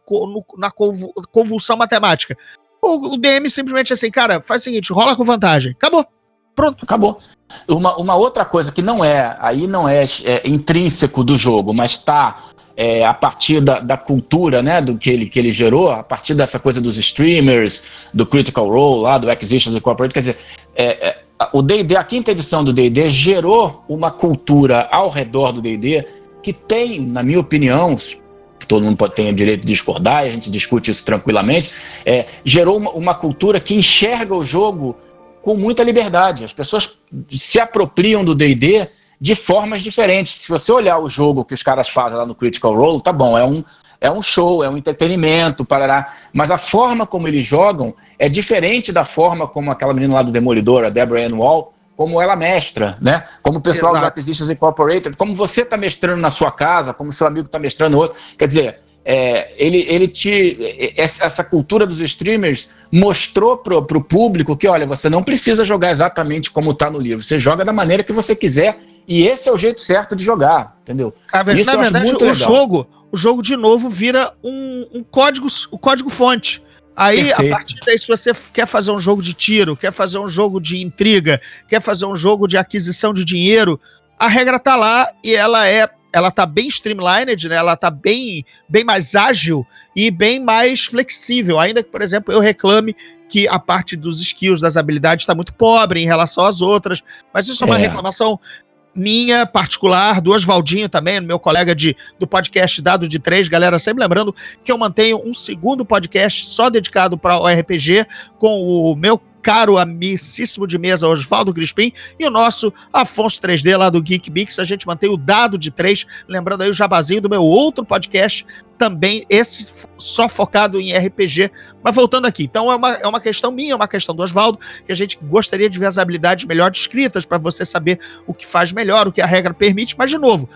Speaker 3: na convulsão matemática. O, o DM simplesmente assim, cara, faz o seguinte, rola com vantagem. Acabou. Pronto.
Speaker 4: Acabou. Uma, uma outra coisa que não é, aí não é, é intrínseco do jogo, mas está é, a partir da, da, cultura né, do que ele, que ele gerou, a partir dessa coisa dos streamers, do Critical Role, lá, do Acquisitions Incorporated, quer dizer, é, é, o D&D, a quinta edição do D&D gerou uma cultura ao redor do D&D que tem, na minha opinião, todo mundo pode o direito de discordar, a gente discute isso tranquilamente, é, gerou uma, uma cultura que enxerga o jogo com muita liberdade. As pessoas se apropriam do D&D de formas diferentes. Se você olhar o jogo que os caras fazem lá no Critical Role, tá bom, é um, é um show, é um entretenimento, parará. Mas a forma como eles jogam é diferente da forma como aquela menina lá do Demolidor, a Deborah Ann Wall, como ela mestra, né? Como o pessoal Exato. do Acquisitions Incorporated, como você está mestrando na sua casa, como seu amigo está mestrando outro. Quer dizer, é, ele, ele te. Essa cultura dos streamers mostrou para o público que, olha, você não precisa jogar exatamente como está no livro. Você joga da maneira que você quiser e esse é o jeito certo de jogar, entendeu?
Speaker 3: Isso na verdade, o legal. jogo, o jogo de novo vira um, um código, o um código fonte. Aí, Perfeito. a partir daí, se você quer fazer um jogo de tiro, quer fazer um jogo de intriga, quer fazer um jogo de aquisição de dinheiro, a regra tá lá e ela é ela tá bem streamlined, né? Ela tá bem, bem mais ágil e bem mais flexível, ainda que, por exemplo, eu reclame que a parte dos skills, das habilidades está muito pobre em relação às outras, mas isso é uma
Speaker 4: É.
Speaker 3: reclamação minha particular, do Oswaldinho também, meu colega de, do podcast Dado de Três, galera, sempre lembrando que eu mantenho um segundo podcast só dedicado para o RPG com o meu caro amicíssimo de mesa Oswaldo Crispim e o nosso Afonso 3D lá do Geek Mix, a gente mantém o Dado de Três, lembrando aí o jabazinho do meu outro podcast, também esse só focado em RPG, mas voltando aqui, então é uma, é uma questão minha, é uma questão do Oswaldo, que a gente gostaria de ver as habilidades melhor descritas para você saber o que faz melhor, o que a regra permite, mas de novo,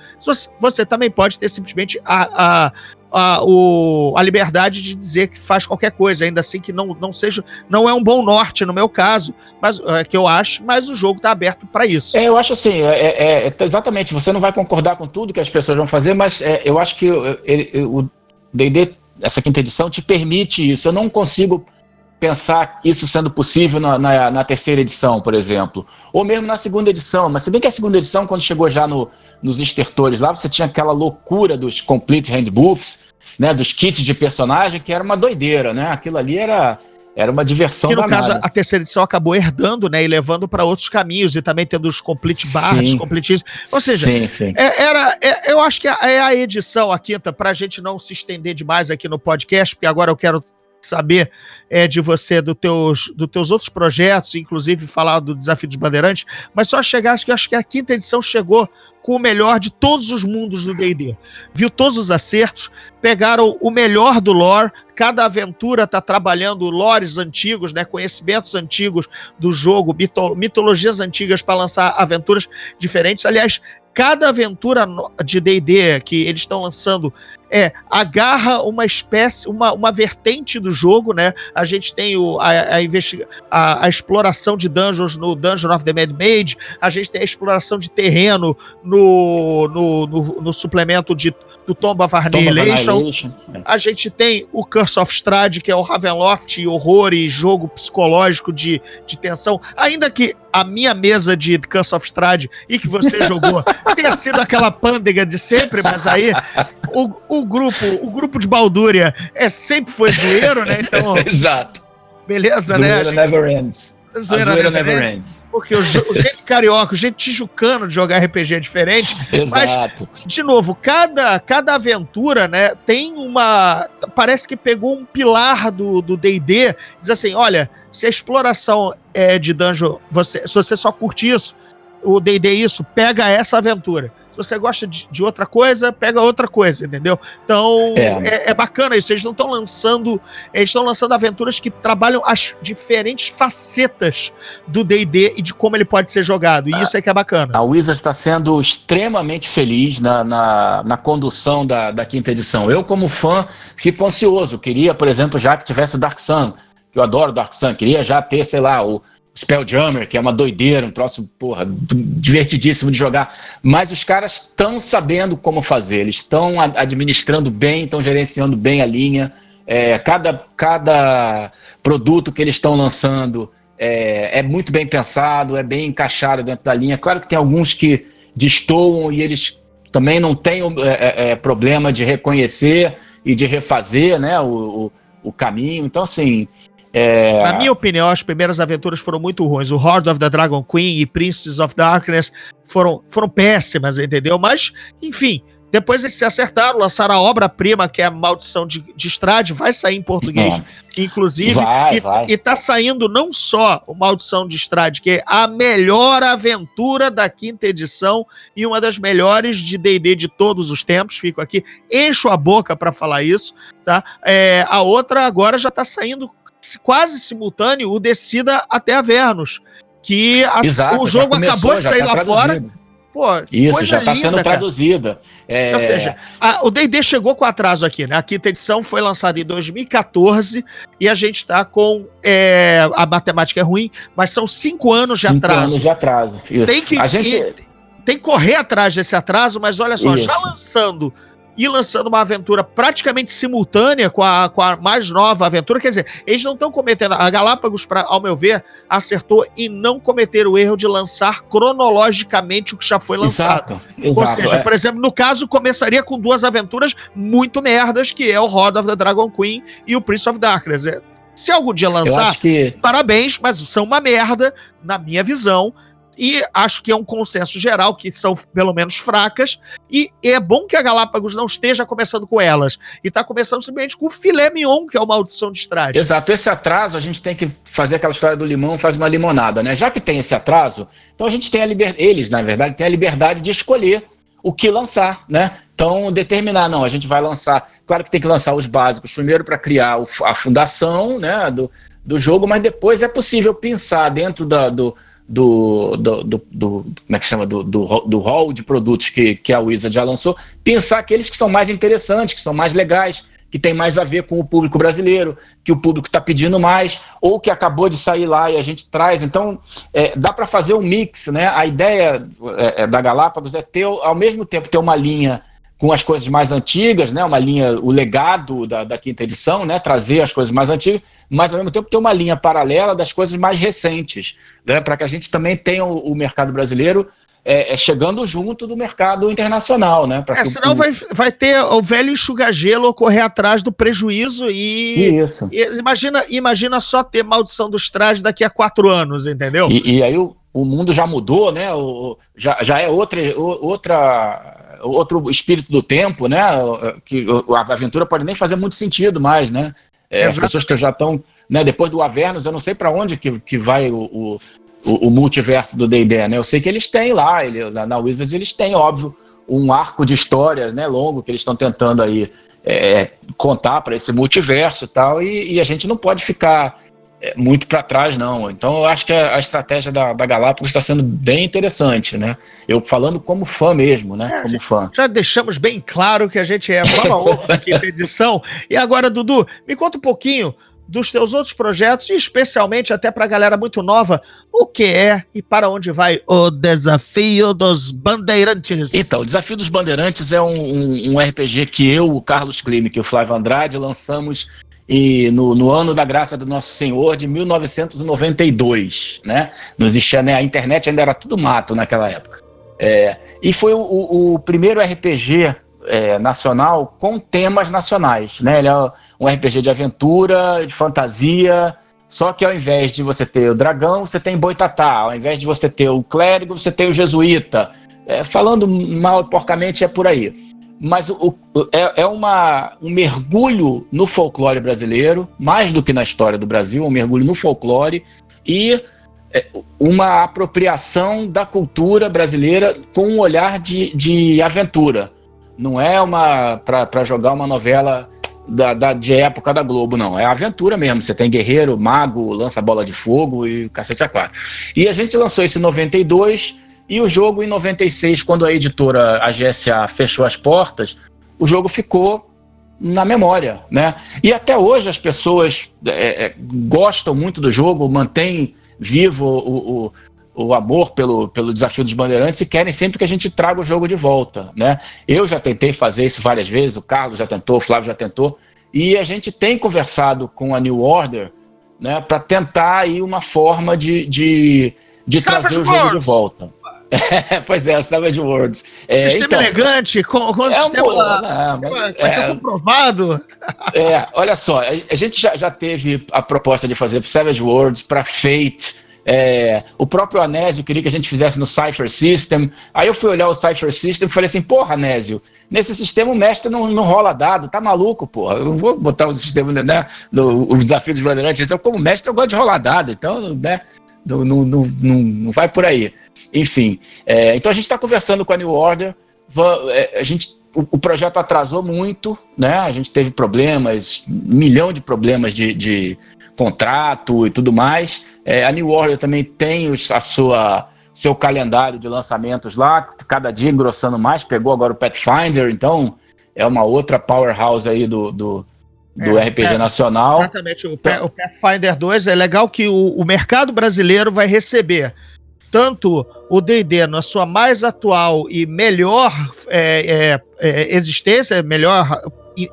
Speaker 3: você também pode ter simplesmente a, a, a, o, a liberdade de dizer que faz qualquer coisa, ainda assim que não, não seja, não é um bom norte no meu caso, mas é, que eu acho, mas o jogo está aberto para isso.
Speaker 4: É, eu acho assim, é, é- é- exatamente, você não vai concordar com tudo que as pessoas vão fazer, mas é, eu acho que é, ele- o D&D, essa quinta edição, te permite isso. Eu não consigo pensar isso sendo possível na, na- na terceira edição, por exemplo. Ou mesmo na segunda edição, mas se bem que a segunda edição, quando chegou já no- nos estertores lá, você tinha aquela loucura dos complete handbooks, né, dos kits de personagem, que era uma doideira, né? Aquilo ali era, era uma diversão
Speaker 3: que no
Speaker 4: danada.
Speaker 3: caso a terceira edição acabou herdando, né, e levando para outros caminhos e também tendo os complete
Speaker 4: Sim.
Speaker 3: complete ou seja,
Speaker 4: sim, sim.
Speaker 3: É, era, é, eu acho que é a edição, a quinta, para a gente não se estender demais aqui no podcast, porque agora eu quero saber é, de você, dos teus, dos teus outros projetos, inclusive falar do Desafio dos Bandeirantes, mas só chegar, acho que, acho que a quinta edição chegou com o melhor de todos os mundos do D&D. Viu todos os acertos, pegaram o melhor do lore, cada aventura está trabalhando lores antigos, né, conhecimentos antigos do jogo, mito- mitologias antigas para lançar aventuras diferentes. Aliás, cada aventura de D&D que eles estão lançando é agarra uma espécie, uma, uma vertente do jogo, né? A gente tem o, a, a, a, a exploração de dungeons no Dungeon of the Mad Mage, a gente tem a exploração de terreno no, no, no, no suplemento de, do Tomb of Annihilation.
Speaker 4: É.
Speaker 3: A gente tem o Curse of Strahd, que é o Ravenloft, e horror e jogo psicológico de, de tensão. Ainda que a minha mesa de Curse of Strahd e que você jogou tenha sido aquela pândega de sempre, mas aí o, o grupo o grupo de Baldúria é, sempre foi zoeiro, né? Então,
Speaker 4: Exato.
Speaker 3: beleza, né?
Speaker 4: Zoeira
Speaker 3: gente-
Speaker 4: never ends. A
Speaker 3: zoeira
Speaker 4: zoeira
Speaker 3: never
Speaker 4: never
Speaker 3: ends,
Speaker 4: ends.
Speaker 3: Porque o, o jeito carioca, o jeito tijucano de jogar RPG é diferente.
Speaker 4: Exato.
Speaker 3: de novo, cada, cada aventura, né, tem uma. Parece que pegou um pilar do do DD. diz assim: olha, se a exploração é de dungeon, você, se você só curte isso, o DD isso, pega essa aventura. Se você gosta de, de outra coisa, pega outra coisa, entendeu? Então
Speaker 4: É.
Speaker 3: é, é bacana isso. Eles não estão lançando. Eles estão lançando aventuras que trabalham as diferentes facetas do DD e de como ele pode ser jogado. E isso é que é bacana.
Speaker 4: A Wizard está sendo extremamente feliz na, na, na condução da, da quinta edição. Eu, como fã, fico ansioso. Queria, por exemplo, já que tivesse o Dark Sun, que eu adoro Dark Sun, queria já ter, sei lá, o Spelljammer, que é uma doideira, um troço, porra, divertidíssimo de jogar. Mas os caras estão sabendo como fazer, eles estão administrando bem, estão gerenciando bem a linha. É, cada, cada produto que eles estão lançando é, é muito bem pensado, é bem encaixado dentro da linha. Claro que tem alguns que destoam e eles também não têm é, é, é, problema de reconhecer e de refazer né, o, o, o caminho. Então, assim. É,
Speaker 3: Na minha opinião, as primeiras aventuras foram muito ruins. O Horde of the Dragon Queen e Princess of Darkness foram, foram péssimas, entendeu? Mas, enfim, depois eles se acertaram, lançaram a obra-prima, que é a Maldição de, de Estrade, vai sair em português, inclusive.
Speaker 4: Vai,
Speaker 3: e,
Speaker 4: vai.
Speaker 3: e tá saindo não só o Maldição de Estrade, que é a melhor aventura da quinta edição e uma das melhores de D&D de todos os tempos. Fico aqui, encho a boca para falar isso, tá? É, a outra agora já tá saindo quase simultâneo o Descida até Avernus, que a-
Speaker 4: Exato,
Speaker 3: o jogo
Speaker 4: começou,
Speaker 3: acabou de sair
Speaker 4: tá
Speaker 3: lá
Speaker 4: traduzido.
Speaker 3: fora. Pô,
Speaker 4: Isso,
Speaker 3: coisa
Speaker 4: já está sendo traduzida. É,
Speaker 3: Ou seja, a- o D&D chegou com atraso aqui, né? A quinta edição foi lançada em 2014 e a gente está com é, a matemática é ruim, mas são cinco anos de
Speaker 4: cinco
Speaker 3: atraso.
Speaker 4: anos de atraso. Isso.
Speaker 3: Tem que
Speaker 4: a gente,
Speaker 3: tem que correr atrás desse atraso, mas olha só,
Speaker 4: Isso.
Speaker 3: já lançando e lançando uma aventura praticamente simultânea com a, com a mais nova aventura. Quer dizer, eles não estão cometendo. A Galápagos, pra, ao meu ver, acertou em não cometer o erro de lançar cronologicamente o que já foi lançado.
Speaker 4: Exato, exato,
Speaker 3: Ou seja,
Speaker 4: é.
Speaker 3: por exemplo, no caso, começaria com duas aventuras muito merdas, que é o Rod of the Dragon Queen e o Prince of Darkness. É, Se algum dia lançar,
Speaker 4: que
Speaker 3: parabéns, mas são uma merda, na minha visão. E acho que é um consenso geral que são pelo menos fracas. E é bom que a Galápagos não esteja começando com elas. E está começando simplesmente com o filé mignon, que é uma audição de estrade.
Speaker 4: Exato, esse atraso a gente tem que fazer aquela história do limão, faz uma limonada, né? Já que tem esse atraso, então a gente tem a liberdade, eles, na verdade, têm a liberdade de escolher o que lançar, né? Então, determinar, não, a gente vai lançar, claro que tem que lançar os básicos primeiro para criar a fundação, né, do, do jogo, mas depois é possível pensar dentro da, do, do, do, do, do- como é que chama, do, do, do hall de produtos que, que a Wizard já lançou, pensar aqueles que são mais interessantes, que são mais legais, que tem mais a ver com o público brasileiro, que o público está pedindo mais, ou que acabou de sair lá e a gente traz. Então, é, dá para fazer um mix, né? A ideia é, é, da Galápagos é ter, ao mesmo tempo, ter uma linha com as coisas mais antigas, né? Uma linha, o legado da, da quinta edição, né? Trazer as coisas mais antigas, mas ao mesmo tempo ter uma linha paralela das coisas mais recentes, né? Para que a gente também tenha o, o mercado brasileiro é, é, chegando junto do mercado internacional, né? Pra
Speaker 3: É,
Speaker 4: que o
Speaker 3: senão
Speaker 4: público-
Speaker 3: vai, vai ter o velho enxuga-gelo correr atrás do prejuízo e.
Speaker 4: Isso.
Speaker 3: e imagina, imagina só ter maldição dos trajes daqui a quatro anos, entendeu?
Speaker 4: E, e aí o, o mundo já mudou, né? O, já, já é outra, o- outra, outro espírito do tempo, né? Que a aventura pode nem fazer muito sentido mais, né? É, as pessoas que já estão, né? Depois do Avernus, eu não sei para onde que, que vai o, o, o- multiverso do D&D, né? Eu sei que eles têm lá, ele, na, Wizards eles têm, óbvio, um arco de histórias, né? Longo que eles estão tentando aí é, contar para esse multiverso e tal, e, e a gente não pode ficar muito para trás, não. Então, eu acho que a, a estratégia da, da Galápagos está sendo bem interessante, né? Eu falando como fã mesmo, né?
Speaker 3: É,
Speaker 4: como fã.
Speaker 3: Já deixamos bem claro que a gente é baba ovo da quinta edição. E agora, Dudu, me conta um pouquinho dos teus outros projetos, e especialmente até pra galera muito nova, o que é e para onde vai o desafio dos bandeirantes.
Speaker 4: Então, o Desafio dos Bandeirantes é um, um- um RPG que eu, o Carlos Klimek e o Flávio Andrade lançamos e no, no ano da graça do Nosso Senhor de 1992, né? Não existia, né? A internet ainda era tudo mato naquela época. É, e foi o, o- o primeiro RPG é, nacional com temas nacionais, né? Ele é um RPG de aventura, de fantasia, só que ao invés de você ter o dragão, você tem boitatá. Ao invés de você ter o clérigo, você tem o jesuíta. É, falando mal e porcamente, é por aí. Mas o- o- é, é uma, um mergulho no folclore brasileiro, mais do que na história do Brasil, um mergulho no folclore e é, uma apropriação da cultura brasileira com um olhar de, de aventura. Não é uma para jogar uma novela da, da- de época da Globo, não. É aventura mesmo. Você tem guerreiro, mago, lança bola de fogo e cacete a quatro. E a gente lançou isso em 92 e o jogo em 96, quando a editora, a GSA, fechou as portas, o jogo ficou na memória, né? E até hoje as pessoas é, é, gostam muito do jogo, mantêm vivo o, o, o amor pelo, pelo desafio dos bandeirantes e querem sempre que a gente traga o jogo de volta, né? Eu já tentei fazer isso várias vezes, o Carlos já tentou, o Flávio já tentou, e a gente tem conversado com a New Order, né, para tentar aí uma forma de, de, de trazer o jogo de
Speaker 3: Worlds!
Speaker 4: volta. É, pois é, Savage Worlds. É,
Speaker 3: sistema
Speaker 4: então,
Speaker 3: elegante, com, com
Speaker 4: é um
Speaker 3: sistema.
Speaker 4: pouco, né, mas- é,
Speaker 3: comprovado.
Speaker 4: é, olha só, a, a gente já, já teve a proposta de fazer para Savage Worlds, para Fate. É, o próprio Anésio queria que a gente fizesse no Cypher System. Aí eu fui olhar o Cypher System e falei assim: porra, Anésio, nesse sistema o mestre não, não rola dado, tá maluco, porra. Eu vou botar o sistema, né? No, o desafio dos bandeirantes. Eu, como mestre, eu gosto de rolar dado, então, né? Não, não, não, não, não vai por aí. Enfim, é, então a gente está conversando com a New Order. é, a gente, o, o projeto atrasou muito, né? A gente teve problemas, um milhão de problemas de, de contrato e tudo mais. É, a New Order também tem os- a sua seu calendário de lançamentos lá, cada dia engrossando mais. Pegou agora o Pathfinder, então é uma outra powerhouse aí do, do, do
Speaker 3: É,
Speaker 4: RPG
Speaker 3: é.
Speaker 4: nacional.
Speaker 3: Exatamente. O, Pa- o Pathfinder 2 é legal que o, o mercado brasileiro vai receber tanto o D&D na sua mais atual e melhor é, é, é, existência, melhor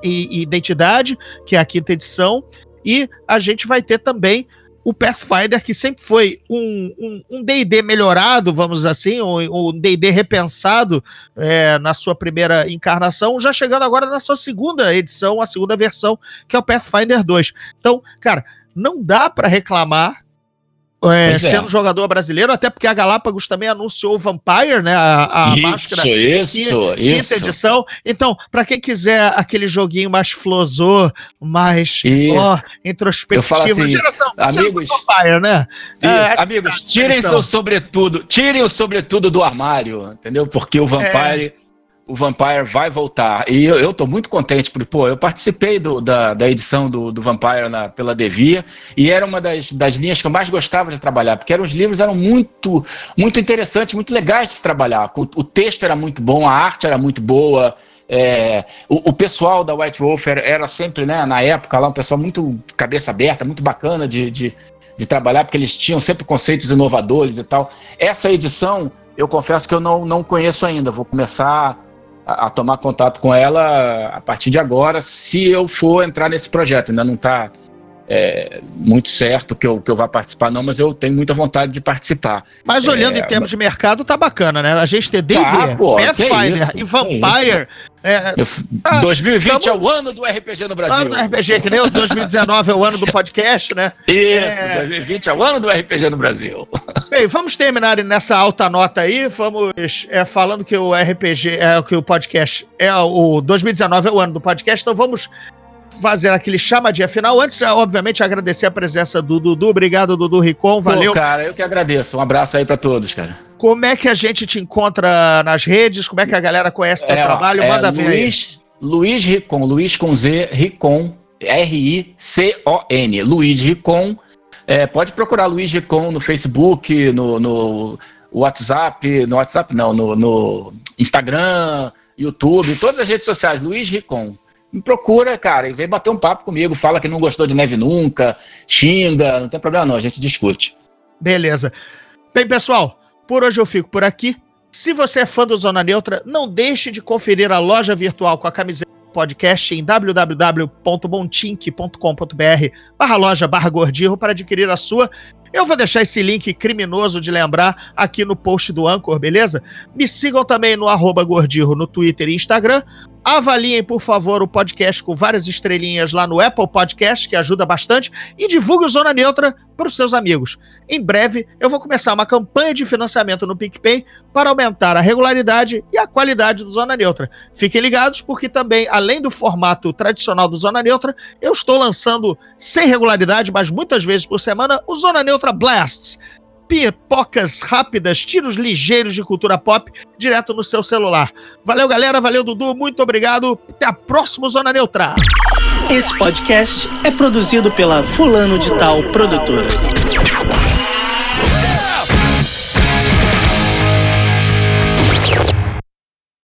Speaker 3: identidade, que é a quinta edição, e a gente vai ter também o Pathfinder, que sempre foi um D&D um, um melhorado, vamos assim, um D&D repensado é, na sua primeira encarnação, já chegando agora na sua segunda edição, a segunda versão, que é o Pathfinder 2. Então, cara, não dá para reclamar é, é, sendo jogador brasileiro, até porque a Galápagos também anunciou o Vampire, né? A, a
Speaker 4: isso, máscara. Isso, quinta, isso.
Speaker 3: Quinta edição. Então, para quem quiser aquele joguinho mais flosor, mais ó, introspectivo,
Speaker 4: assim, geração, amigos,
Speaker 3: Vampire, né?
Speaker 4: É, amigos, tirem seu sobretudo, tirem o sobretudo do armário, entendeu? Porque o Vampire é o Vampire vai voltar. E eu, eu tô muito contente, porque, pô, eu participei do, da, da edição do, do Vampire na, pela Devia, e era uma das, das linhas que eu mais gostava de trabalhar, porque eram, os livros eram muito, muito interessantes, muito legais de se trabalhar. O, o texto era muito bom, a arte era muito boa, é, o, o, pessoal da White Wolf era, era, sempre, né, na época lá, um pessoal muito cabeça aberta, muito bacana de, de, de trabalhar, porque eles tinham sempre conceitos inovadores e tal. Essa edição, eu confesso que eu não, não conheço ainda, vou começar a, tomar contato com ela a partir de agora, se eu for entrar nesse projeto. Ainda não está é, muito certo que eu, que eu vá participar, não, mas eu tenho muita vontade de participar.
Speaker 3: Mas olhando é, em termos mas... de mercado, tá bacana, né? A gente ter D&D,
Speaker 4: tá,
Speaker 3: Pathfinder e Vampire...
Speaker 4: É, ah, 2020 tamo... é o ano do RPG no Brasil. Ano do
Speaker 3: RPG, que nem o 2019 é o ano do podcast, né?
Speaker 4: Isso, é... 2020 é o ano do RPG no Brasil.
Speaker 3: Bem, vamos terminar nessa alta nota aí. Vamos é, falando que o RPG, é, que o podcast é o 2019 é o ano do podcast, então vamos fazer aquele chamadinha final. Antes, obviamente, agradecer a presença do Dudu. Obrigado, Dudu Ricon. Valeu.
Speaker 4: Pô, cara, eu que agradeço. Um abraço aí para todos, cara.
Speaker 3: Como é que a gente te encontra nas redes? Como é que a galera conhece teu é, trabalho?
Speaker 4: É, Manda ver Luiz, aí. Luiz Ricon, Luiz com Z, Ricon, R-I-C-O-N. Luiz Ricon. É, pode procurar Luiz Ricon no Facebook, no, no WhatsApp, no WhatsApp não, no, no Instagram, YouTube, todas as redes sociais, Luiz Ricon me procura, cara, e vem bater um papo comigo. Fala que não gostou de neve nunca, xinga, não tem problema não, a gente discute.
Speaker 3: Beleza. Bem, pessoal, por hoje eu fico por aqui. Se você é fã do Zona Neutra, não deixe de conferir a loja virtual com a camiseta podcast em www.montink.com.br barra loja barra gordirro para adquirir a sua. Eu vou deixar esse link criminoso de lembrar aqui no post do Anchor, beleza? Me sigam também no arroba gordirro no Twitter e Instagram. Avaliem, por favor, o podcast com várias estrelinhas lá no Apple Podcast, que ajuda bastante, e divulgue o Zona Neutra para os seus amigos. Em breve, eu vou começar uma campanha de financiamento no PicPay para aumentar a regularidade e a qualidade do Zona Neutra. Fiquem ligados, porque também, além do formato tradicional do Zona Neutra, eu estou lançando, sem regularidade, mas muitas vezes por semana, o Zona Neutra Blasts pipocas rápidas, tiros ligeiros de cultura pop direto no seu celular. Valeu, galera. Valeu, Dudu. Muito obrigado. Até a próxima Zona Neutra.
Speaker 5: Esse podcast é produzido pela Fulano de Tal Produtora.